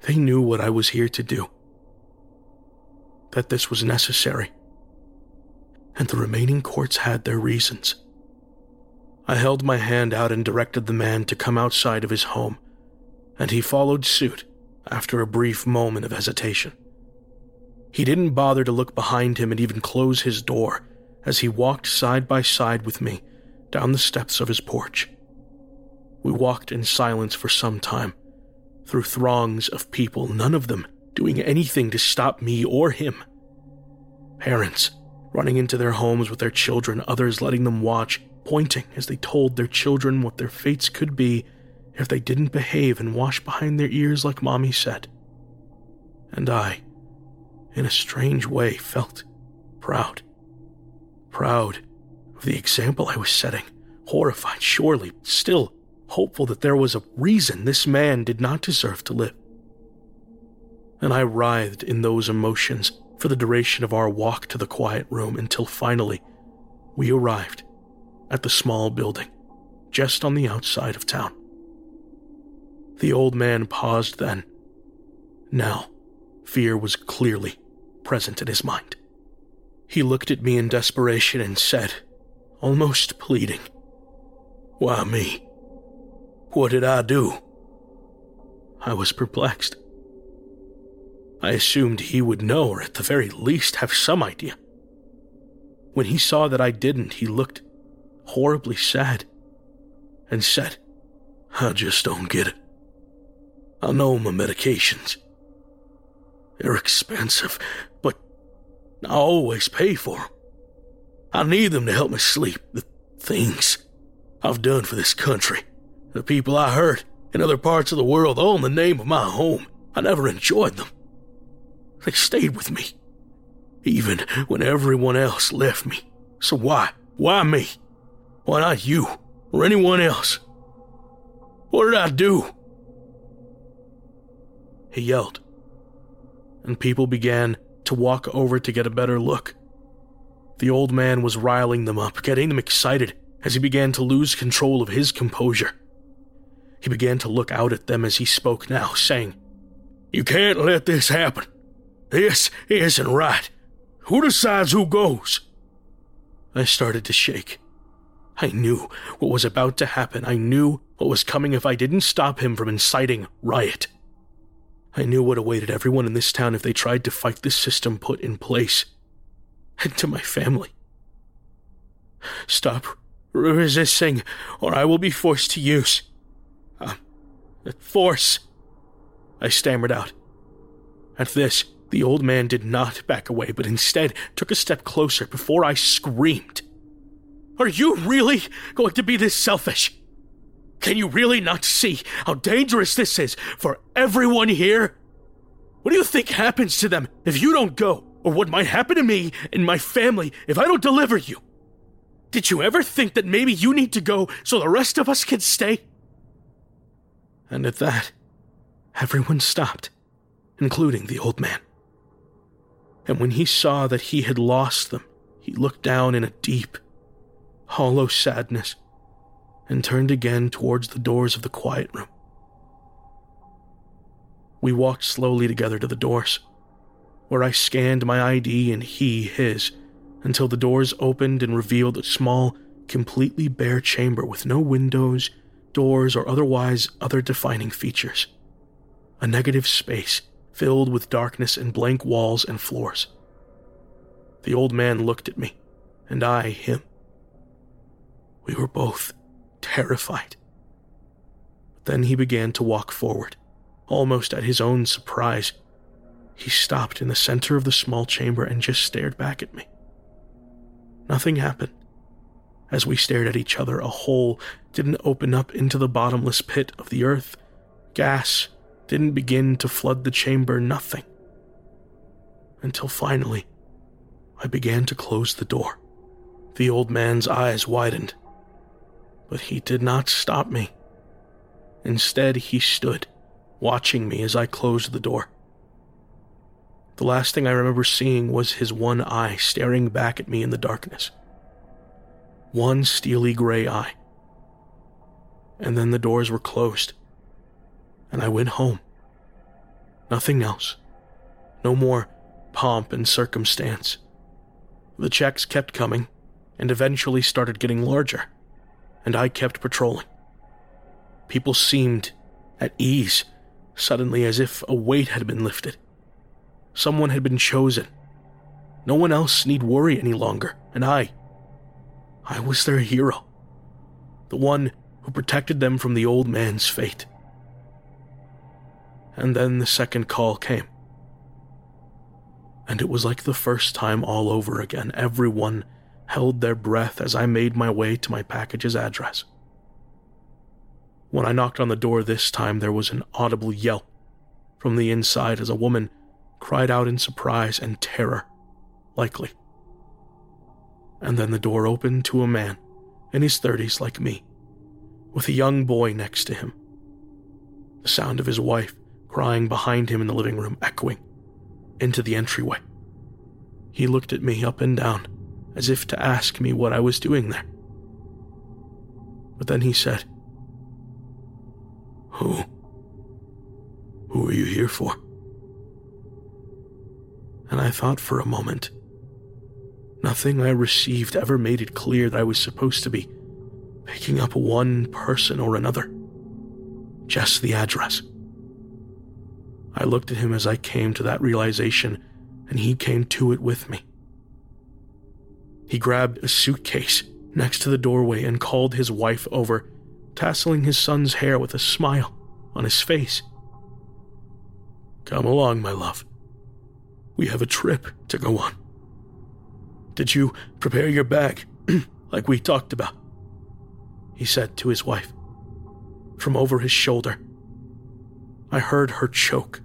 They knew what I was here to do, that this was necessary, and the remaining courts had their reasons. I held my hand out and directed the man to come outside of his home, and he followed suit after a brief moment of hesitation. He didn't bother to look behind him and even close his door as he walked side by side with me down the steps of his porch. We walked in silence for some time, through throngs of people, none of them doing anything to stop me or him. Parents running into their homes with their children, others letting them watch, pointing as they told their children what their fates could be if they didn't behave and wash behind their ears like Mommy said. And I, in a strange way, felt proud. Proud of the example I was setting, horrified, surely, still hopeful that there was a reason this man did not deserve to live. And I writhed in those emotions for the duration of our walk to the quiet room until finally we arrived at the small building just on the outside of town. The old man paused then. Now, fear was clearly present in his mind. He looked at me in desperation and said, almost pleading, Why me? What did I do? I was perplexed. I assumed he would know, or at the very least have some idea. When he saw that I didn't, he looked horribly sad and said, I just don't get it. I know my medications. They're expensive, but I always pay for them. I need them to help me sleep. The things I've done for this country, the people I hurt in other parts of the world, all in the name of my home. I never enjoyed them. They stayed with me, even when everyone else left me. So why? Why me? Why not you or anyone else? What did I do? He yelled, and people began to walk over to get a better look. The old man was riling them up, getting them excited as he began to lose control of his composure. He began to look out at them as he spoke now, saying, You can't let this happen. This isn't right. Who decides who goes? I started to shake. I knew what was about to happen. I knew what was coming if I didn't stop him from inciting riot. I knew what awaited everyone in this town if they tried to fight the system put in place. And to my family. Stop resisting, or I will be forced to use. Uh, force. I stammered out. At this, the old man did not back away, but instead took a step closer before I screamed. Are you really going to be this selfish? Can you really not see how dangerous this is for everyone here? What do you think happens to them if you don't go, or what might happen to me and my family if I don't deliver you? Did you ever think that maybe you need to go so the rest of us can stay? And at that, everyone stopped, including the old man. And when he saw that he had lost them, he looked down in a deep, hollow sadness and turned again towards the doors of the quiet room. We walked slowly together to the doors, where I scanned my ID and he his, until the doors opened and revealed a small, completely bare chamber with no windows, doors, or otherwise other defining features. A negative space filled with darkness and blank walls and floors. The old man looked at me, and I him. We were both terrified. But then he began to walk forward, almost at his own surprise. He stopped in the center of the small chamber and just stared back at me. Nothing happened. As we stared at each other, a hole didn't open up into the bottomless pit of the earth. Gas didn't begin to flood the chamber, nothing. Until finally, I began to close the door. The old man's eyes widened but he did not stop me. Instead, he stood, watching me as I closed the door. The last thing I remember seeing was his one eye staring back at me in the darkness. One steely gray eye. And then the doors were closed, and I went home. Nothing else. No more pomp and circumstance. The checks kept coming, and eventually started getting larger and I kept patrolling. People seemed at ease, suddenly as if a weight had been lifted. Someone had been chosen. No one else need worry any longer, and I. I was their hero. The one who protected them from the old man's fate. And then the second call came. And it was like the first time all over again. Everyone held their breath as I made my way to my package's address. When I knocked on the door this time, there was an audible yelp from the inside as a woman cried out in surprise and terror, likely. And then the door opened to a man in his thirties like me, with a young boy next to him. The sound of his wife crying behind him in the living room echoing into the entryway. He looked at me up and down as if to ask me what I was doing there. But then he said, Who? Who are you here for? And I thought for a moment. Nothing I received ever made it clear that I was supposed to be picking up one person or another. Just the address. I looked at him as I came to that realization, and he came to it with me. He grabbed a suitcase next to the doorway and called his wife over, tasseling his son's hair with a smile on his face. Come along, my love. We have a trip to go on. Did you prepare your bag, like we talked about? He said to his wife. From over his shoulder, I heard her choke,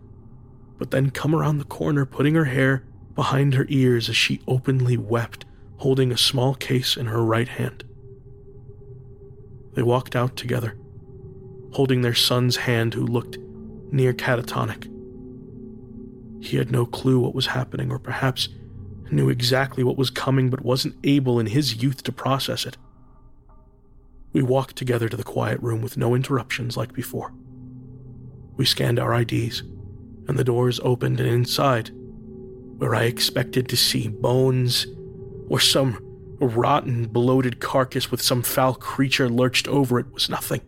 but then come around the corner, putting her hair behind her ears as she openly wept holding a small case in her right hand. They walked out together, holding their son's hand, who looked near catatonic. He had no clue what was happening, or perhaps knew exactly what was coming but wasn't able in his youth to process it. We walked together to the quiet room with no interruptions like before. We scanned our IDs, and the doors opened, and inside, where I expected to see bones or some rotten, bloated carcass with some foul creature lurched over it was nothing.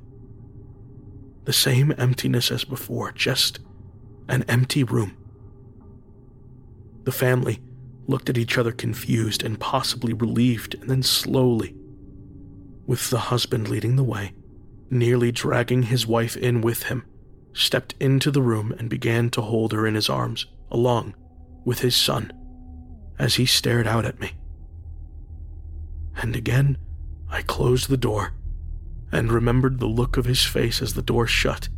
The same emptiness as before, just an empty room. The family looked at each other confused and possibly relieved, and then slowly, with the husband leading the way, nearly dragging his wife in with him, stepped into the room and began to hold her in his arms, along with his son, as he stared out at me and again I closed the door and remembered the look of his face as the door shut,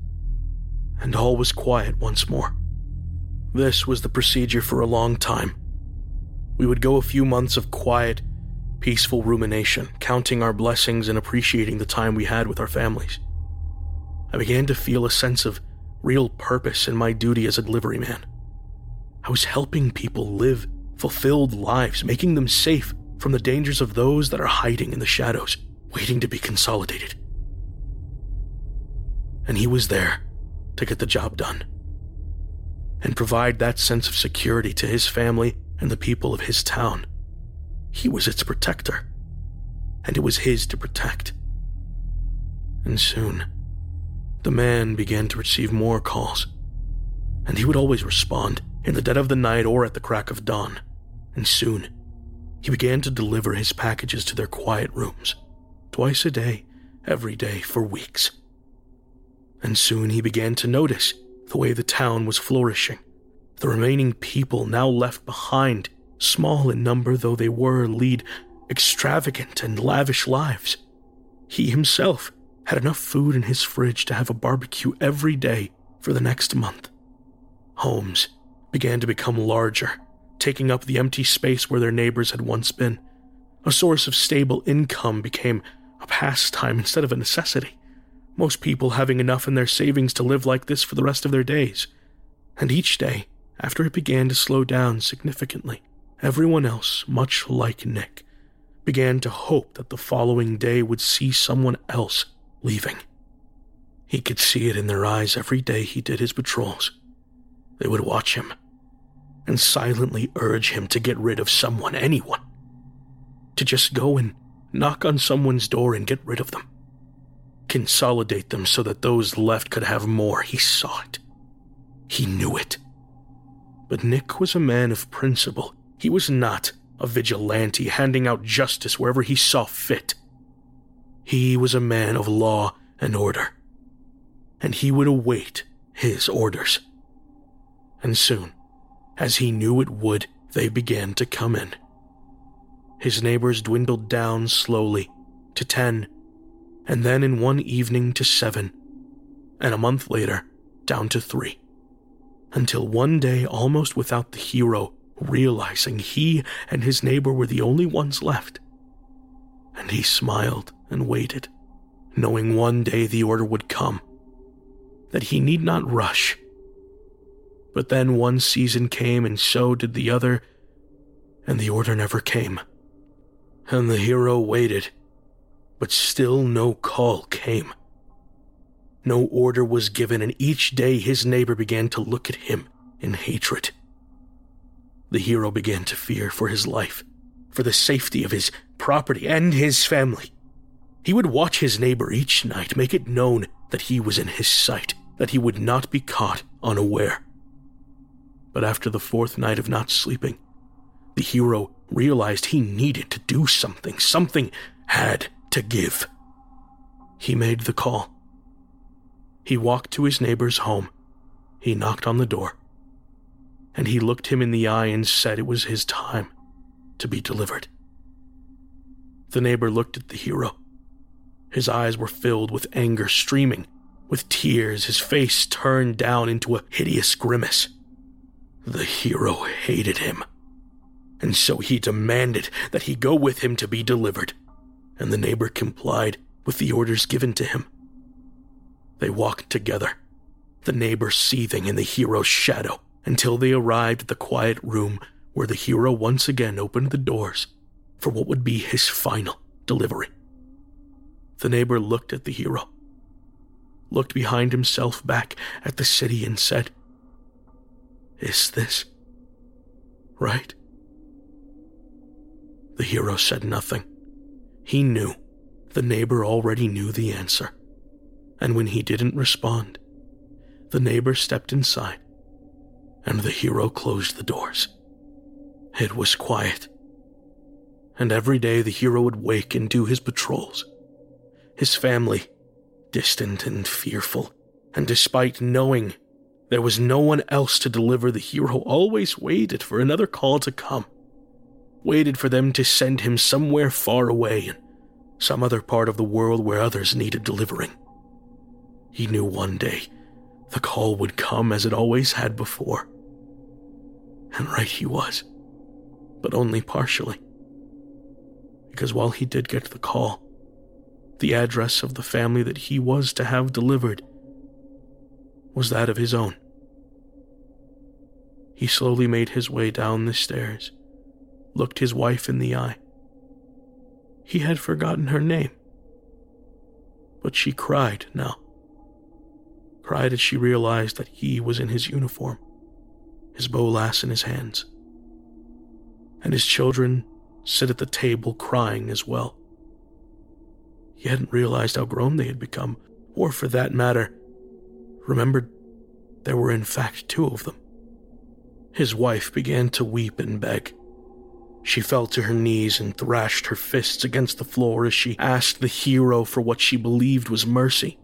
and all was quiet once more. This was the procedure for a long time. We would go a few months of quiet, peaceful rumination, counting our blessings and appreciating the time we had with our families. I began to feel a sense of real purpose in my duty as a delivery man. I was helping people live fulfilled lives, making them safe from the dangers of those that are hiding in the shadows, waiting to be consolidated. And he was there to get the job done and provide that sense of security to his family and the people of his town. He was its protector, and it was his to protect. And soon, the man began to receive more calls, and he would always respond in the dead of the night or at the crack of dawn. And soon, he began to deliver his packages to their quiet rooms, twice a day, every day, for weeks. And soon he began to notice the way the town was flourishing. The remaining people now left behind, small in number though they were, lead extravagant and lavish lives. He himself had enough food in his fridge to have a barbecue every day for the next month. Homes began to become larger, taking up the empty space where their neighbors had once been. A source of stable income became a pastime instead of a necessity most people having enough in their savings to live like this for the rest of their days. And each day, after it began to slow down significantly, everyone else, much like Nick, began to hope that the following day would see someone else leaving. He could see it in their eyes every day he did his patrols. They would watch him and silently urge him to get rid of someone, anyone. To just go and knock on someone's door and get rid of them consolidate them so that those left could have more. He saw it. He knew it. But Nick was a man of principle. He was not a vigilante handing out justice wherever he saw fit. He was a man of law and order, and he would await his orders. And soon, as he knew it would, they began to come in. His neighbors dwindled down slowly to ten and then in one evening to seven, and a month later down to three. Until one day, almost without the hero realizing he and his neighbor were the only ones left. And he smiled and waited, knowing one day the order would come, that he need not rush. But then one season came, and so did the other, and the order never came. And the hero waited but still no call came. No order was given, and each day his neighbor began to look at him in hatred. The hero began to fear for his life, for the safety of his property and his family. He would watch his neighbor each night, make it known that he was in his sight, that he would not be caught unaware. But after the fourth night of not sleeping, the hero realized he needed to do something. Something had to give. He made the call. He walked to his neighbor's home. He knocked on the door. And he looked him in the eye and said it was his time to be delivered. The neighbor looked at the hero. His eyes were filled with anger, streaming with tears, his face turned down into a hideous grimace. The hero hated him, and so he demanded that he go with him to be delivered and the neighbor complied with the orders given to him. They walked together, the neighbor seething in the hero's shadow, until they arrived at the quiet room where the hero once again opened the doors for what would be his final delivery. The neighbor looked at the hero, looked behind himself back at the city, and said, Is this right? The hero said nothing. He knew. The neighbor already knew the answer. And when he didn't respond, the neighbor stepped inside and the hero closed the doors. It was quiet. And every day the hero would wake and do his patrols. His family, distant and fearful, and despite knowing there was no one else to deliver, the hero always waited for another call to come waited for them to send him somewhere far away in some other part of the world where others needed delivering. He knew one day the call would come as it always had before. And right he was, but only partially. because while he did get the call, the address of the family that he was to have delivered was that of his own. He slowly made his way down the stairs, looked his wife in the eye. He had forgotten her name, but she cried now. Cried as she realized that he was in his uniform, his bolas in his hands. And his children sit at the table crying as well. He hadn't realized how grown they had become, or for that matter, remembered there were in fact two of them. His wife began to weep and beg. She fell to her knees and thrashed her fists against the floor as she asked the hero for what she believed was mercy.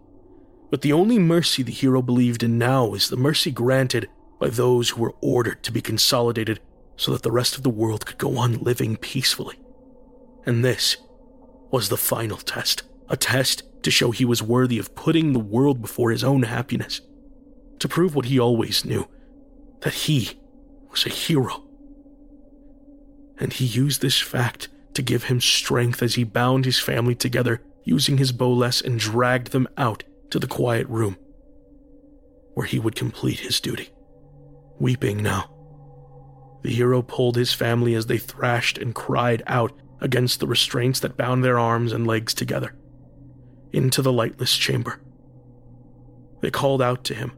But the only mercy the hero believed in now is the mercy granted by those who were ordered to be consolidated so that the rest of the world could go on living peacefully. And this was the final test a test to show he was worthy of putting the world before his own happiness, to prove what he always knew that he was a hero. And he used this fact to give him strength as he bound his family together using his bolas and dragged them out to the quiet room where he would complete his duty. Weeping now, the hero pulled his family as they thrashed and cried out against the restraints that bound their arms and legs together into the lightless chamber. They called out to him,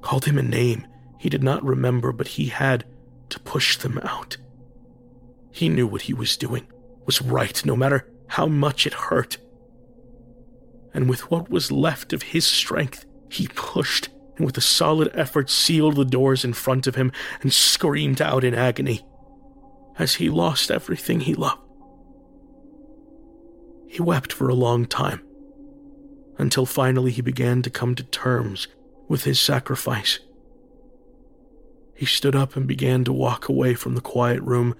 called him a name he did not remember, but he had to push them out. He knew what he was doing was right, no matter how much it hurt. And with what was left of his strength, he pushed and with a solid effort sealed the doors in front of him and screamed out in agony as he lost everything he loved. He wept for a long time until finally he began to come to terms with his sacrifice. He stood up and began to walk away from the quiet room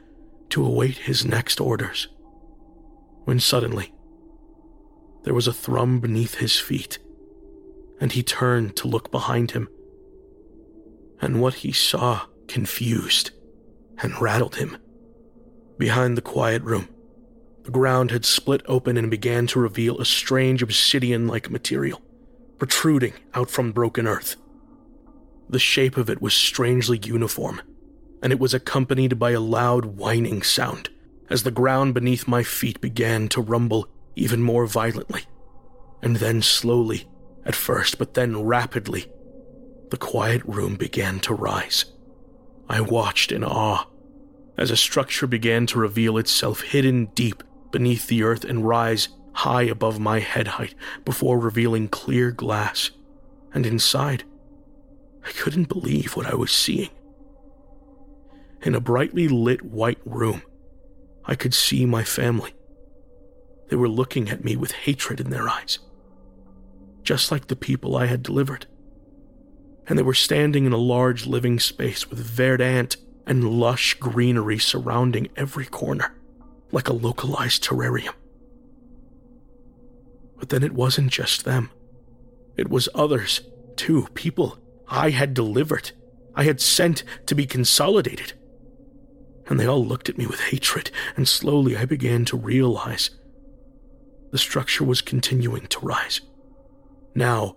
to await his next orders. When suddenly, there was a thrum beneath his feet, and he turned to look behind him. And what he saw confused and rattled him. Behind the quiet room, the ground had split open and began to reveal a strange obsidian like material, protruding out from broken earth. The shape of it was strangely uniform, and it was accompanied by a loud whining sound as the ground beneath my feet began to rumble even more violently. And then slowly, at first, but then rapidly, the quiet room began to rise. I watched in awe as a structure began to reveal itself hidden deep beneath the earth and rise high above my head height before revealing clear glass. And inside, I couldn't believe what I was seeing. In a brightly lit white room, I could see my family. They were looking at me with hatred in their eyes, just like the people I had delivered. And they were standing in a large living space with verdant and lush greenery surrounding every corner like a localized terrarium. But then it wasn't just them. It was others, too, people I had delivered, I had sent to be consolidated. And they all looked at me with hatred, and slowly I began to realize the structure was continuing to rise. Now,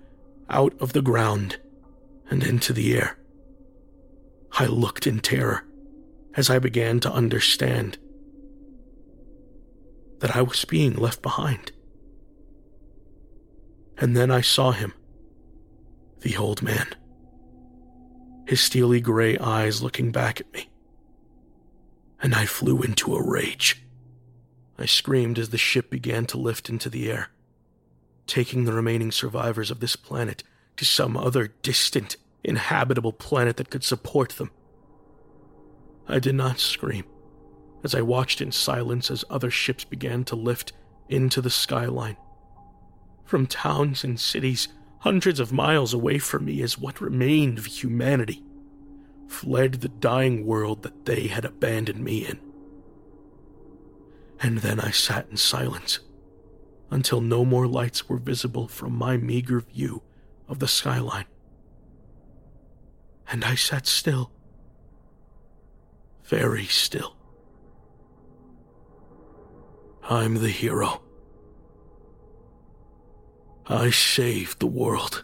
out of the ground and into the air. I looked in terror as I began to understand that I was being left behind. And then I saw him, the old man, his steely gray eyes looking back at me. And I flew into a rage. I screamed as the ship began to lift into the air, taking the remaining survivors of this planet to some other distant, inhabitable planet that could support them. I did not scream as I watched in silence as other ships began to lift into the skyline. From towns and cities hundreds of miles away from me as what remained of humanity fled the dying world that they had abandoned me in. And then I sat in silence until no more lights were visible from my meager view of the skyline. And I sat still, very still I'm the hero. I saved the world.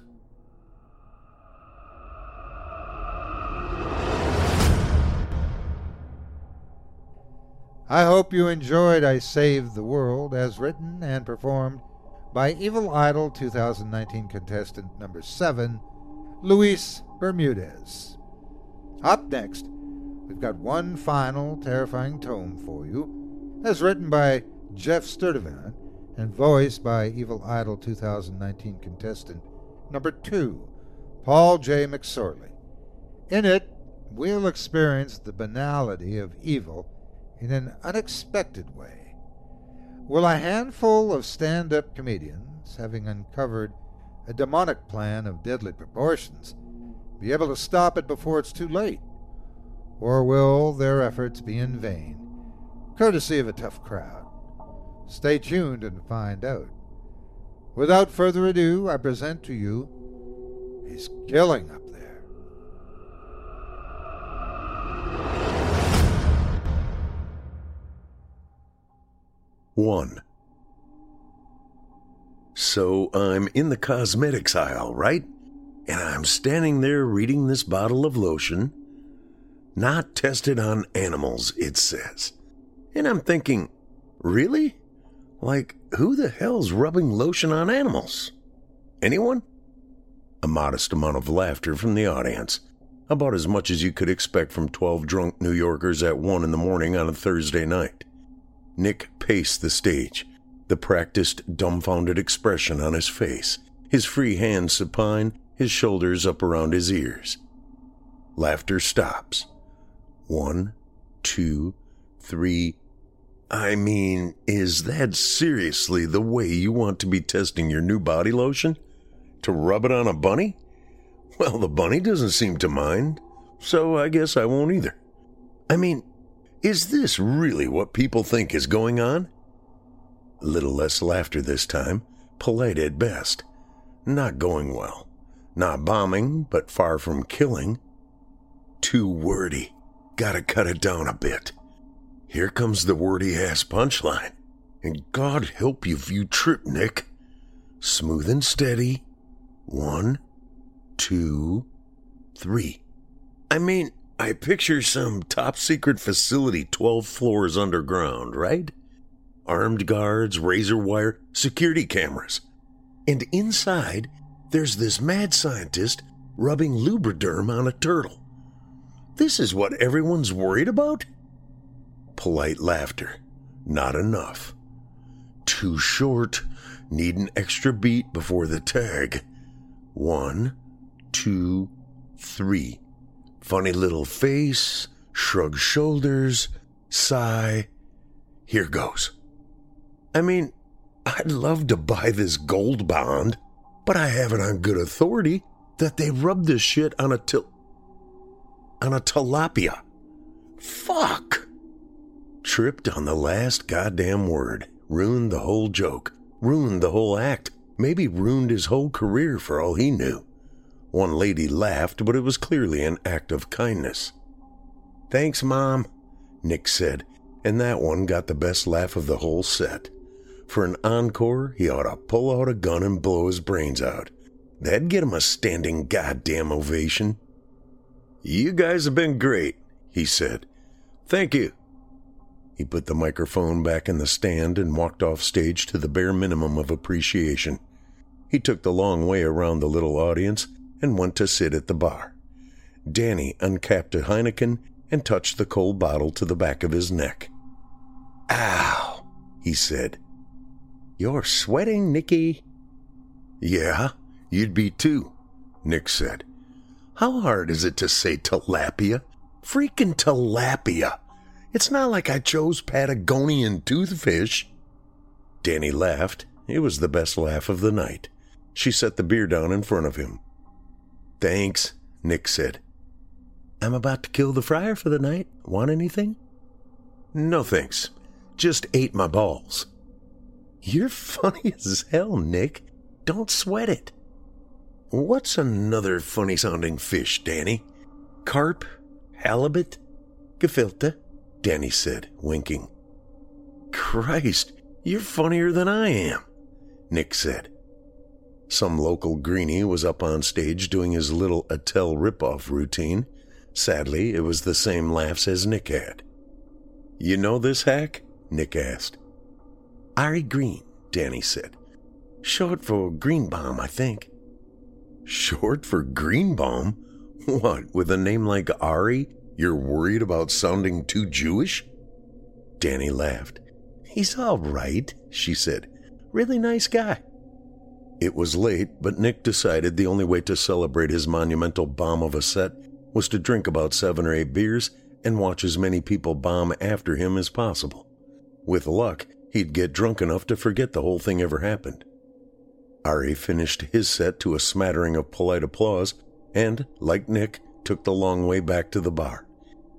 I hope you enjoyed I Saved the World as written and performed by Evil Idol 2019 contestant number 7, Luis Bermudez. Up next, we've got one final terrifying tome for you, as written by Jeff Sturdivant and voiced by Evil Idol 2019 contestant number 2, Paul J. McSorley. In it, we'll experience the banality of evil in an unexpected way. Will a handful of stand up comedians, having uncovered a demonic plan of deadly proportions, be able to stop it before it's too late? Or will their efforts be in vain, courtesy of a tough crowd? Stay tuned and find out. Without further ado, I present to you He's Killing Up There. 1. So I'm in the cosmetics aisle, right? And I'm standing there reading this bottle of lotion. Not tested on animals, it says. And I'm thinking, really? Like, who the hell's rubbing lotion on animals? Anyone? A modest amount of laughter from the audience. About as much as you could expect from 12 drunk New Yorkers at 1 in the morning on a Thursday night. Nick paced the stage, the practiced, dumbfounded expression on his face, his free hands supine, his shoulders up around his ears. Laughter stops. One, two, three. I mean, is that seriously the way you want to be testing your new body lotion? To rub it on a bunny? Well, the bunny doesn't seem to mind, so I guess I won't either. I mean, is this really what people think is going on? Little less laughter this time, polite at best. Not going well. Not bombing, but far from killing. Too wordy. Gotta cut it down a bit. Here comes the wordy ass punchline. And God help you if you trip, Nick. Smooth and steady. One, two, three. I mean, I picture some top secret facility 12 floors underground, right? Armed guards, razor wire, security cameras. And inside, there's this mad scientist rubbing lubriderm on a turtle. This is what everyone's worried about? Polite laughter. Not enough. Too short. Need an extra beat before the tag. One, two, three. Funny little face, shrug shoulders, sigh. Here goes. I mean, I'd love to buy this gold bond, but I have it on good authority that they rubbed this shit on a til- on a tilapia. Fuck! Tripped on the last goddamn word. Ruined the whole joke. Ruined the whole act. Maybe ruined his whole career for all he knew. One lady laughed, but it was clearly an act of kindness. Thanks, Mom, Nick said, and that one got the best laugh of the whole set. For an encore, he ought to pull out a gun and blow his brains out. That'd get him a standing goddamn ovation. You guys have been great, he said. Thank you. He put the microphone back in the stand and walked off stage to the bare minimum of appreciation. He took the long way around the little audience and went to sit at the bar. Danny uncapped a Heineken and touched the cold bottle to the back of his neck. Ow, he said. You're sweating, Nicky. Yeah, you'd be too, Nick said. How hard is it to say tilapia? Freaking tilapia. It's not like I chose Patagonian toothfish. Danny laughed. It was the best laugh of the night. She set the beer down in front of him. Thanks, Nick said. I'm about to kill the fryer for the night. Want anything? No thanks. Just ate my balls. You're funny as hell, Nick. Don't sweat it. What's another funny sounding fish, Danny? Carp? Halibut? Gefilte? Danny said, winking. Christ, You're funnier than I am, Nick said. Some local greenie was up on stage doing his little Attell ripoff routine. Sadly, it was the same laughs as Nick had. You know this hack? Nick asked. Ari Green, Danny said. Short for Greenbaum, I think. Short for Greenbaum? What, with a name like Ari, you're worried about sounding too Jewish? Danny laughed. He's all right, she said. Really nice guy. It was late, but Nick decided the only way to celebrate his monumental bomb of a set was to drink about seven or eight beers and watch as many people bomb after him as possible. With luck, he'd get drunk enough to forget the whole thing ever happened. Ari finished his set to a smattering of polite applause and, like Nick, took the long way back to the bar.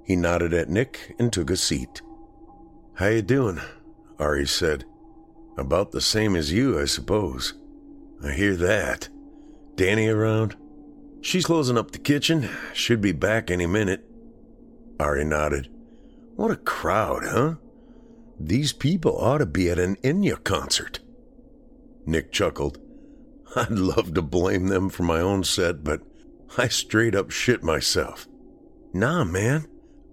He nodded at Nick and took a seat. How you doing? Ari said. About the same as you, I suppose. I hear that. Danny around? She's closing up the kitchen. Should be back any minute. Ari nodded. What a crowd, huh? These people ought to be at an Enya concert. Nick chuckled. I'd love to blame them for my own set, but I straight up shit myself. Nah, man,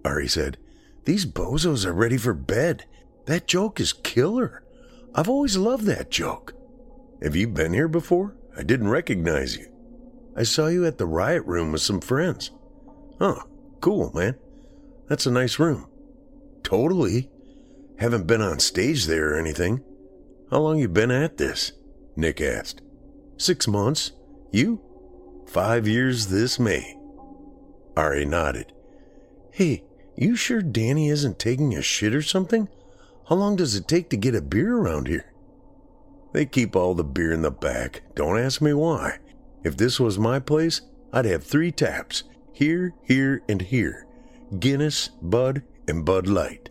Ari said. These bozos are ready for bed. That joke is killer. I've always loved that joke. Have you been here before? I didn't recognize you. I saw you at the riot room with some friends. Oh, cool, man. That's a nice room. Totally. Haven't been on stage there or anything. How long you been at this? Nick asked. Six months. You? Five years this May. Ari nodded. Hey, you sure Danny isn't taking a shit or something? How long does it take to get a beer around here? They keep all the beer in the back. Don't ask me why. If this was my place, I'd have three taps here, here, and here Guinness, Bud, and Bud Light.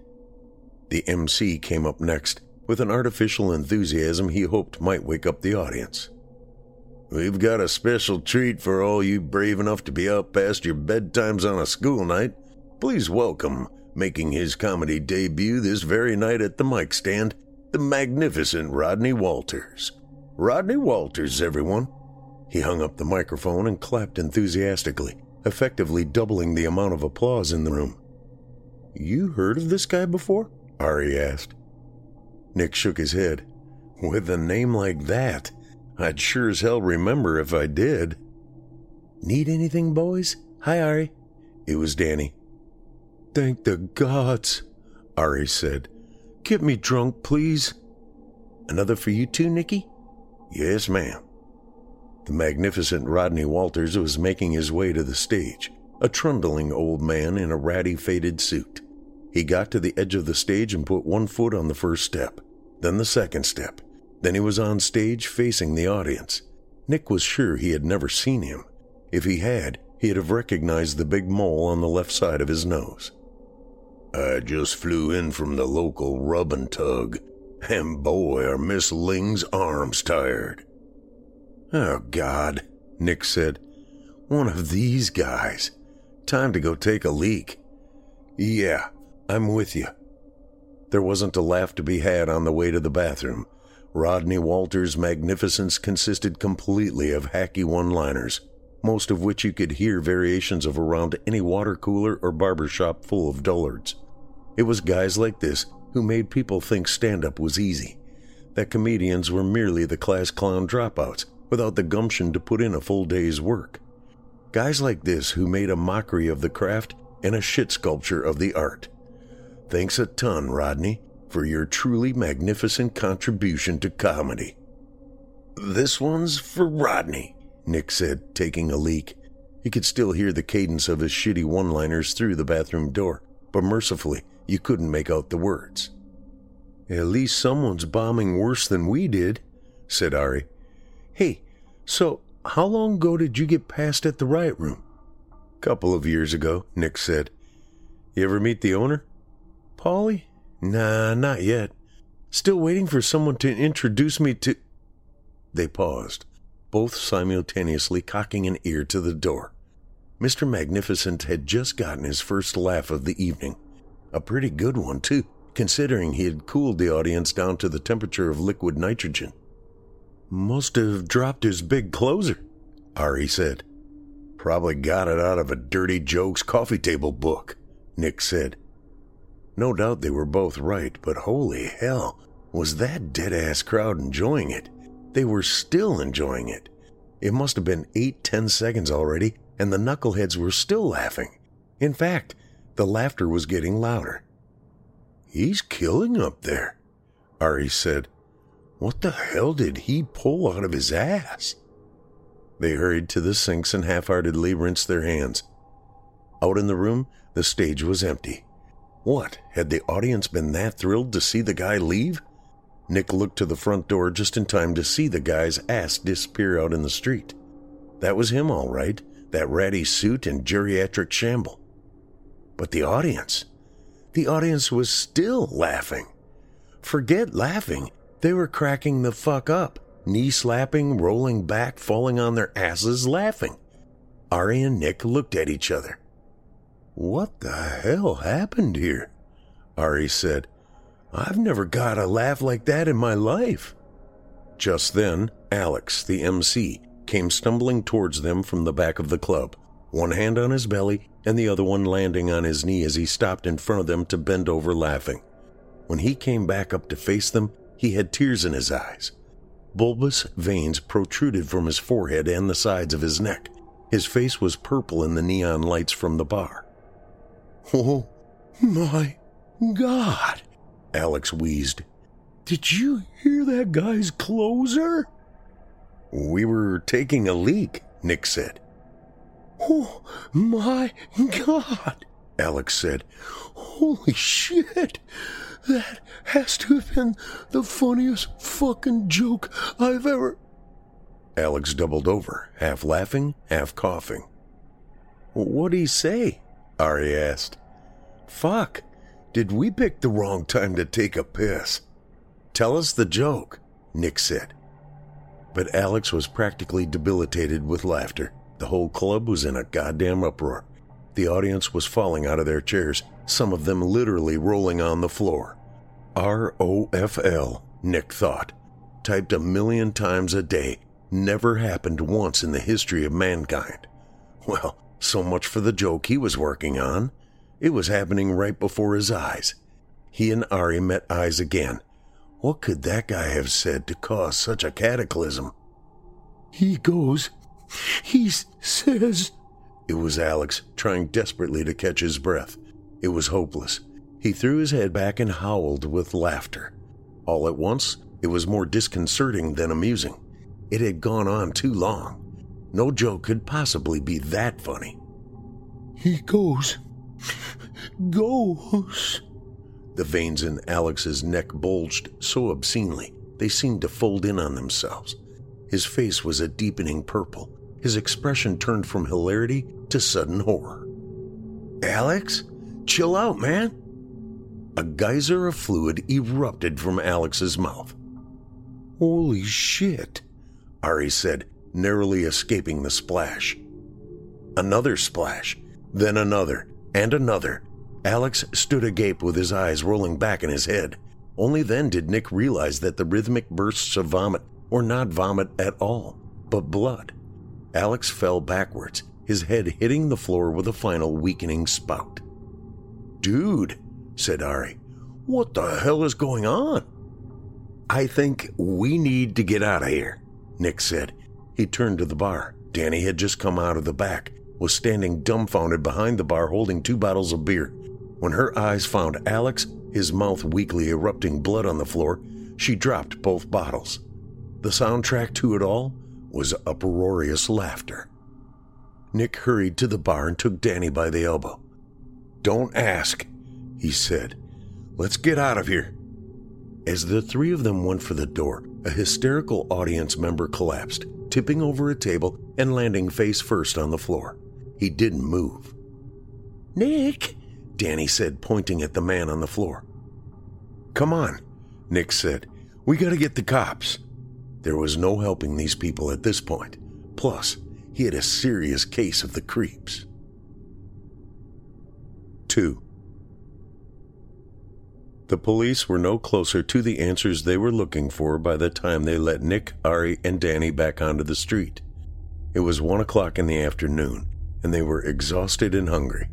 The MC came up next with an artificial enthusiasm he hoped might wake up the audience. We've got a special treat for all you brave enough to be out past your bedtimes on a school night. Please welcome, making his comedy debut this very night at the mic stand, the magnificent Rodney Walters. Rodney Walters, everyone. He hung up the microphone and clapped enthusiastically, effectively doubling the amount of applause in the room. You heard of this guy before? Ari asked. Nick shook his head. With a name like that, I'd sure as hell remember if I did. Need anything, boys? Hi, Ari. It was Danny. Thank the gods, Ari said. Get me drunk, please. Another for you too, Nicky? Yes, ma'am. The magnificent Rodney Walters was making his way to the stage, a trundling old man in a ratty faded suit. He got to the edge of the stage and put one foot on the first step, then the second step. Then he was on stage facing the audience. Nick was sure he had never seen him. If he had, he'd have recognized the big mole on the left side of his nose. I just flew in from the local rub and tug, and boy, are Miss Ling's arms tired. Oh, God, Nick said. One of these guys. Time to go take a leak. Yeah, I'm with you. There wasn't a laugh to be had on the way to the bathroom. Rodney Walters' magnificence consisted completely of hacky one liners, most of which you could hear variations of around any water cooler or barber shop full of dullards. It was guys like this who made people think stand up was easy, that comedians were merely the class clown dropouts without the gumption to put in a full day's work. Guys like this who made a mockery of the craft and a shit sculpture of the art. Thanks a ton, Rodney, for your truly magnificent contribution to comedy. This one's for Rodney, Nick said, taking a leak. He could still hear the cadence of his shitty one liners through the bathroom door, but mercifully, you couldn't make out the words. At least someone's bombing worse than we did, said Ari. Hey, so how long ago did you get passed at the riot room? Couple of years ago, Nick said. You ever meet the owner? Polly? Nah, not yet. Still waiting for someone to introduce me to. They paused, both simultaneously cocking an ear to the door. Mr. Magnificent had just gotten his first laugh of the evening. A pretty good one, too, considering he had cooled the audience down to the temperature of liquid nitrogen. Must have dropped his big closer, Ari said. Probably got it out of a Dirty Jokes coffee table book, Nick said. No doubt they were both right, but holy hell, was that dead ass crowd enjoying it? They were still enjoying it. It must have been eight, ten seconds already, and the knuckleheads were still laughing. In fact, the laughter was getting louder. He's killing up there, Ari said. What the hell did he pull out of his ass? They hurried to the sinks and half heartedly rinsed their hands. Out in the room, the stage was empty. What, had the audience been that thrilled to see the guy leave? Nick looked to the front door just in time to see the guy's ass disappear out in the street. That was him, all right, that ratty suit and geriatric shamble. But the audience, the audience was still laughing. Forget laughing, they were cracking the fuck up, knee slapping, rolling back, falling on their asses, laughing. Ari and Nick looked at each other. What the hell happened here? Ari said. I've never got a laugh like that in my life. Just then, Alex, the MC, came stumbling towards them from the back of the club, one hand on his belly and the other one landing on his knee as he stopped in front of them to bend over laughing. When he came back up to face them, he had tears in his eyes. Bulbous veins protruded from his forehead and the sides of his neck. His face was purple in the neon lights from the bar. Oh my God, Alex wheezed. Did you hear that guy's closer? We were taking a leak, Nick said. Oh my God, Alex said. Holy shit! That has to have been the funniest fucking joke I've ever. Alex doubled over, half laughing, half coughing. What'd he say? Ari asked. Fuck, did we pick the wrong time to take a piss? Tell us the joke, Nick said. But Alex was practically debilitated with laughter. The whole club was in a goddamn uproar. The audience was falling out of their chairs, some of them literally rolling on the floor. R O F L, Nick thought. Typed a million times a day. Never happened once in the history of mankind. Well, so much for the joke he was working on. It was happening right before his eyes. He and Ari met eyes again. What could that guy have said to cause such a cataclysm? He goes, he says. It was Alex, trying desperately to catch his breath. It was hopeless. He threw his head back and howled with laughter. All at once, it was more disconcerting than amusing. It had gone on too long. No joke could possibly be that funny. He goes. Goes. The veins in Alex's neck bulged so obscenely they seemed to fold in on themselves. His face was a deepening purple. His expression turned from hilarity to sudden horror. Alex? Chill out, man. A geyser of fluid erupted from Alex's mouth. Holy shit, Ari said, narrowly escaping the splash. Another splash, then another, and another. Alex stood agape with his eyes rolling back in his head. Only then did Nick realize that the rhythmic bursts of vomit were not vomit at all, but blood. Alex fell backwards, his head hitting the floor with a final weakening spout. Dude, said Ari, what the hell is going on? I think we need to get out of here, Nick said. He turned to the bar. Danny had just come out of the back, was standing dumbfounded behind the bar holding two bottles of beer. When her eyes found Alex, his mouth weakly erupting blood on the floor, she dropped both bottles. The soundtrack to it all was uproarious laughter. Nick hurried to the bar and took Danny by the elbow. Don't ask, he said. Let's get out of here. As the three of them went for the door, a hysterical audience member collapsed, tipping over a table and landing face first on the floor. He didn't move. Nick, Danny said, pointing at the man on the floor. Come on, Nick said. We gotta get the cops. There was no helping these people at this point. Plus, he had a serious case of the creeps. 2. The police were no closer to the answers they were looking for by the time they let Nick, Ari, and Danny back onto the street. It was one o'clock in the afternoon, and they were exhausted and hungry.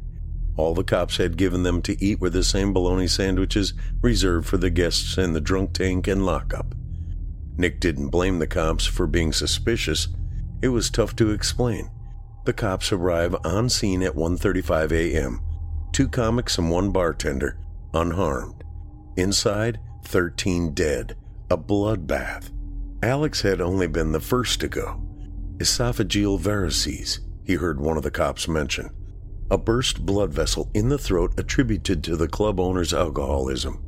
All the cops had given them to eat were the same bologna sandwiches reserved for the guests in the drunk tank and lockup. Nick didn't blame the cops for being suspicious. It was tough to explain. The cops arrive on scene at 1:35 a.m. Two comics and one bartender, unharmed. Inside, 13 dead. A bloodbath. Alex had only been the first to go. Esophageal varices, he heard one of the cops mention. A burst blood vessel in the throat attributed to the club owner's alcoholism.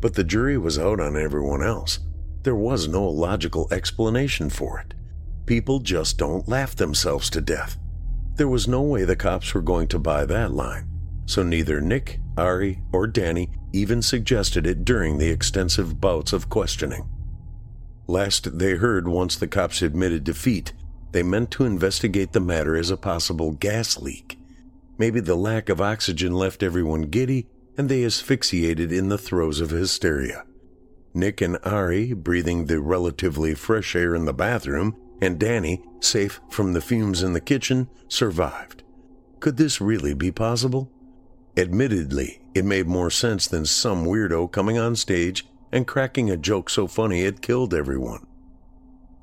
But the jury was out on everyone else. There was no logical explanation for it. People just don't laugh themselves to death. There was no way the cops were going to buy that line, so neither Nick, Ari, or Danny even suggested it during the extensive bouts of questioning. Last they heard once the cops admitted defeat, they meant to investigate the matter as a possible gas leak. Maybe the lack of oxygen left everyone giddy and they asphyxiated in the throes of hysteria. Nick and Ari breathing the relatively fresh air in the bathroom, and Danny, safe from the fumes in the kitchen, survived. Could this really be possible? Admittedly, it made more sense than some weirdo coming on stage and cracking a joke so funny it killed everyone.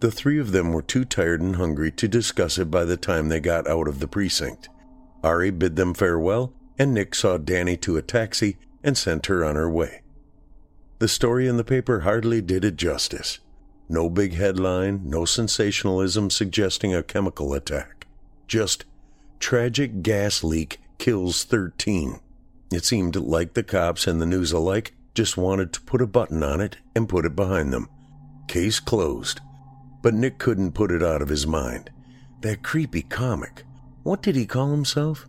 The three of them were too tired and hungry to discuss it by the time they got out of the precinct. Ari bid them farewell, and Nick saw Danny to a taxi and sent her on her way. The story in the paper hardly did it justice. No big headline, no sensationalism suggesting a chemical attack. Just tragic gas leak kills 13. It seemed like the cops and the news alike just wanted to put a button on it and put it behind them. Case closed. But Nick couldn't put it out of his mind. That creepy comic. What did he call himself?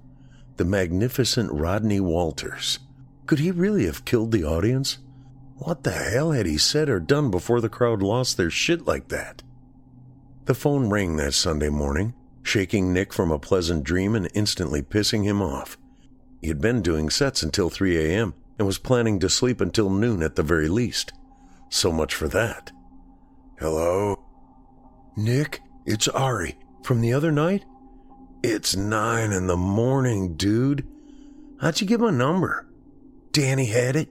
The magnificent Rodney Walters. Could he really have killed the audience? What the hell had he said or done before the crowd lost their shit like that? The phone rang that Sunday morning, shaking Nick from a pleasant dream and instantly pissing him off. He had been doing sets until 3 a.m. and was planning to sleep until noon at the very least. So much for that. Hello? Nick, it's Ari. From the other night? It's nine in the morning, dude. How'd you get my number? Danny had it.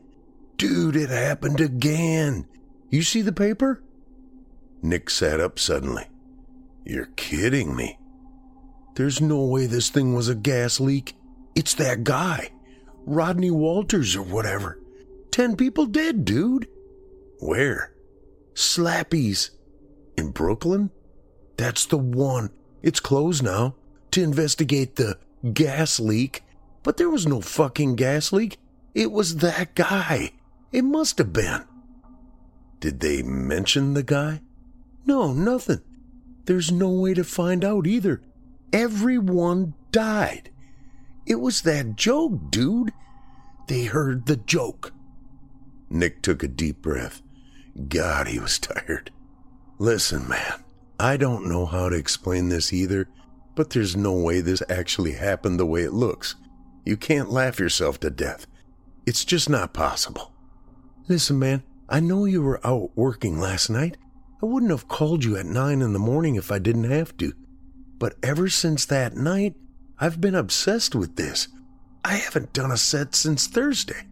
Dude, it happened again. You see the paper? Nick sat up suddenly. You're kidding me. There's no way this thing was a gas leak. It's that guy, Rodney Walters or whatever. Ten people dead, dude. Where? Slappy's. In Brooklyn? That's the one. It's closed now to investigate the gas leak. But there was no fucking gas leak. It was that guy. It must have been. Did they mention the guy? No, nothing. There's no way to find out either. Everyone died. It was that joke, dude. They heard the joke. Nick took a deep breath. God, he was tired. Listen, man, I don't know how to explain this either, but there's no way this actually happened the way it looks. You can't laugh yourself to death. It's just not possible. Listen, man, I know you were out working last night. I wouldn't have called you at nine in the morning if I didn't have to. But ever since that night, I've been obsessed with this. I haven't done a set since Thursday.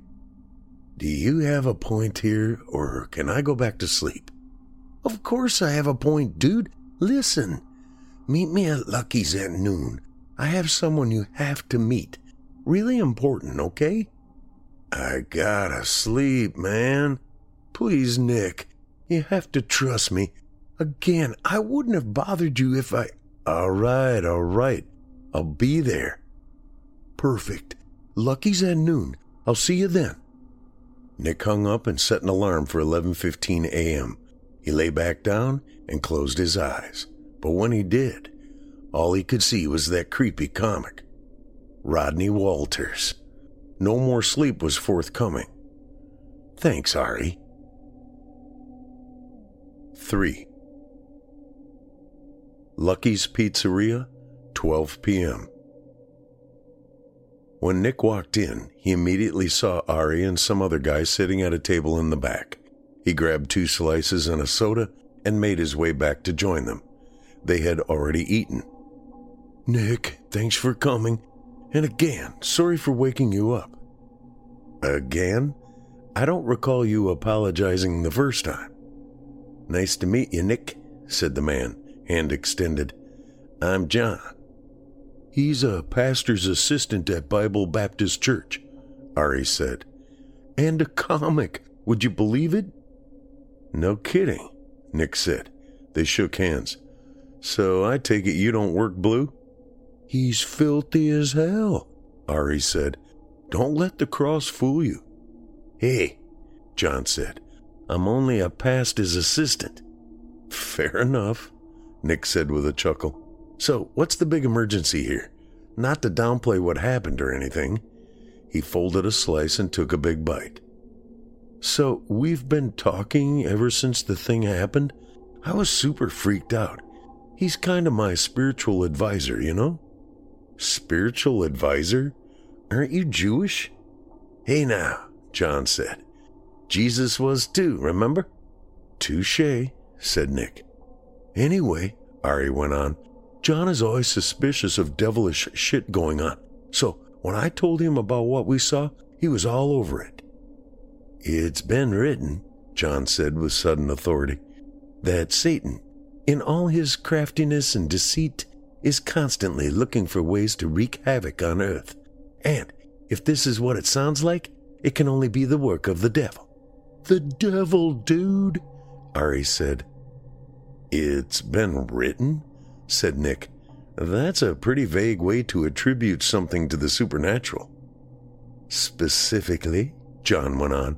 Do you have a point here, or can I go back to sleep? Of course I have a point, dude. Listen. Meet me at Lucky's at noon. I have someone you have to meet. Really important, okay? I gotta sleep, man. Please, Nick, you have to trust me. Again, I wouldn't have bothered you if I. All right, all right. I'll be there. Perfect. Lucky's at noon. I'll see you then. Nick hung up and set an alarm for 11:15 a.m. He lay back down and closed his eyes. But when he did, all he could see was that creepy comic. Rodney Walters. No more sleep was forthcoming. Thanks, Ari. 3. Lucky's Pizzeria, 12 p.m. When Nick walked in, he immediately saw Ari and some other guy sitting at a table in the back. He grabbed two slices and a soda and made his way back to join them. They had already eaten. Nick, thanks for coming. And again, sorry for waking you up. Again? I don't recall you apologizing the first time. Nice to meet you, Nick, said the man, hand extended. I'm John. He's a pastor's assistant at Bible Baptist Church, Ari said. And a comic. Would you believe it? No kidding, Nick said. They shook hands. So I take it you don't work blue? He's filthy as hell, Ari said. Don't let the cross fool you. Hey, John said. I'm only a pastor's assistant. Fair enough, Nick said with a chuckle. So, what's the big emergency here? Not to downplay what happened or anything. He folded a slice and took a big bite. So, we've been talking ever since the thing happened? I was super freaked out. He's kind of my spiritual advisor, you know? Spiritual advisor? Aren't you Jewish? Hey now, John said. Jesus was too, remember? Touche, said Nick. Anyway, Ari went on, John is always suspicious of devilish shit going on. So when I told him about what we saw, he was all over it. It's been written, John said with sudden authority, that Satan, in all his craftiness and deceit, is constantly looking for ways to wreak havoc on earth. And if this is what it sounds like, it can only be the work of the devil. The devil, dude, Ari said. It's been written? said Nick. That's a pretty vague way to attribute something to the supernatural. Specifically, John went on,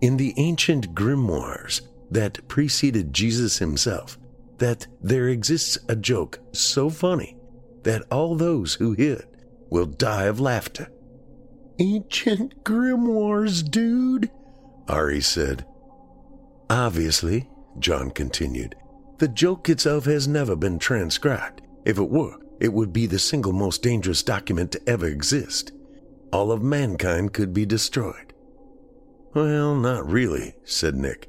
in the ancient grimoires that preceded Jesus himself, that there exists a joke so funny that all those who hear it will die of laughter. Ancient grimoires, dude, Ari said. Obviously, John continued, the joke itself has never been transcribed. If it were, it would be the single most dangerous document to ever exist. All of mankind could be destroyed. Well, not really, said Nick.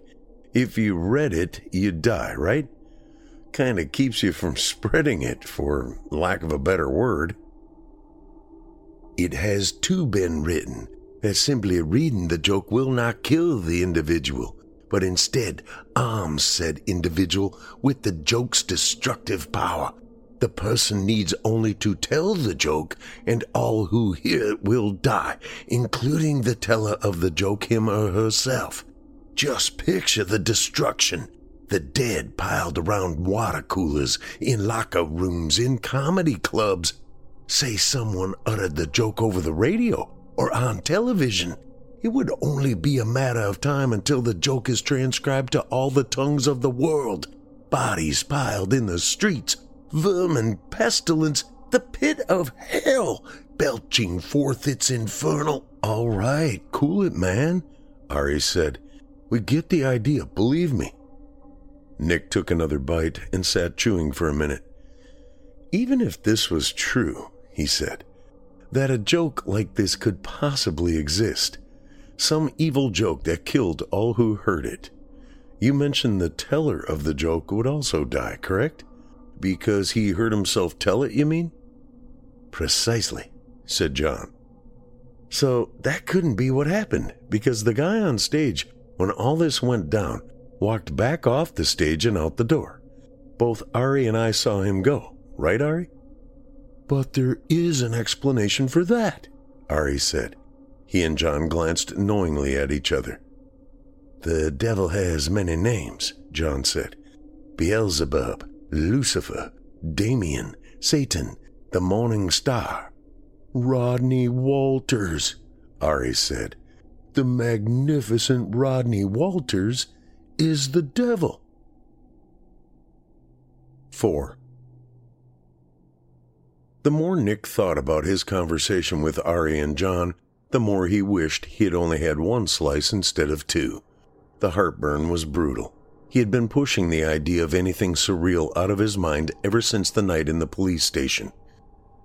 If you read it, you'd die, right? Kinda keeps you from spreading it, for lack of a better word. It has too been written that simply reading the joke will not kill the individual, but instead arms said individual with the joke's destructive power. The person needs only to tell the joke, and all who hear it will die, including the teller of the joke, him or herself. Just picture the destruction. The dead piled around water coolers, in locker rooms, in comedy clubs. Say someone uttered the joke over the radio or on television. It would only be a matter of time until the joke is transcribed to all the tongues of the world. Bodies piled in the streets, vermin, pestilence, the pit of hell, belching forth its infernal. All right, cool it, man, Ari said. We get the idea, believe me. Nick took another bite and sat chewing for a minute. Even if this was true, he said, that a joke like this could possibly exist, some evil joke that killed all who heard it. You mentioned the teller of the joke would also die, correct? Because he heard himself tell it, you mean? Precisely, said John. So that couldn't be what happened, because the guy on stage, when all this went down, walked back off the stage and out the door. Both Ari and I saw him go, right, Ari? But there is an explanation for that, Ari said. He and John glanced knowingly at each other. The devil has many names, John said. Beelzebub, Lucifer, Damien, Satan, the Morning Star. Rodney Walters, Ari said. The magnificent Rodney Walters is the devil. 4. The more Nick thought about his conversation with Ari and John, the more he wished he had only had one slice instead of two. The heartburn was brutal. He had been pushing the idea of anything surreal out of his mind ever since the night in the police station.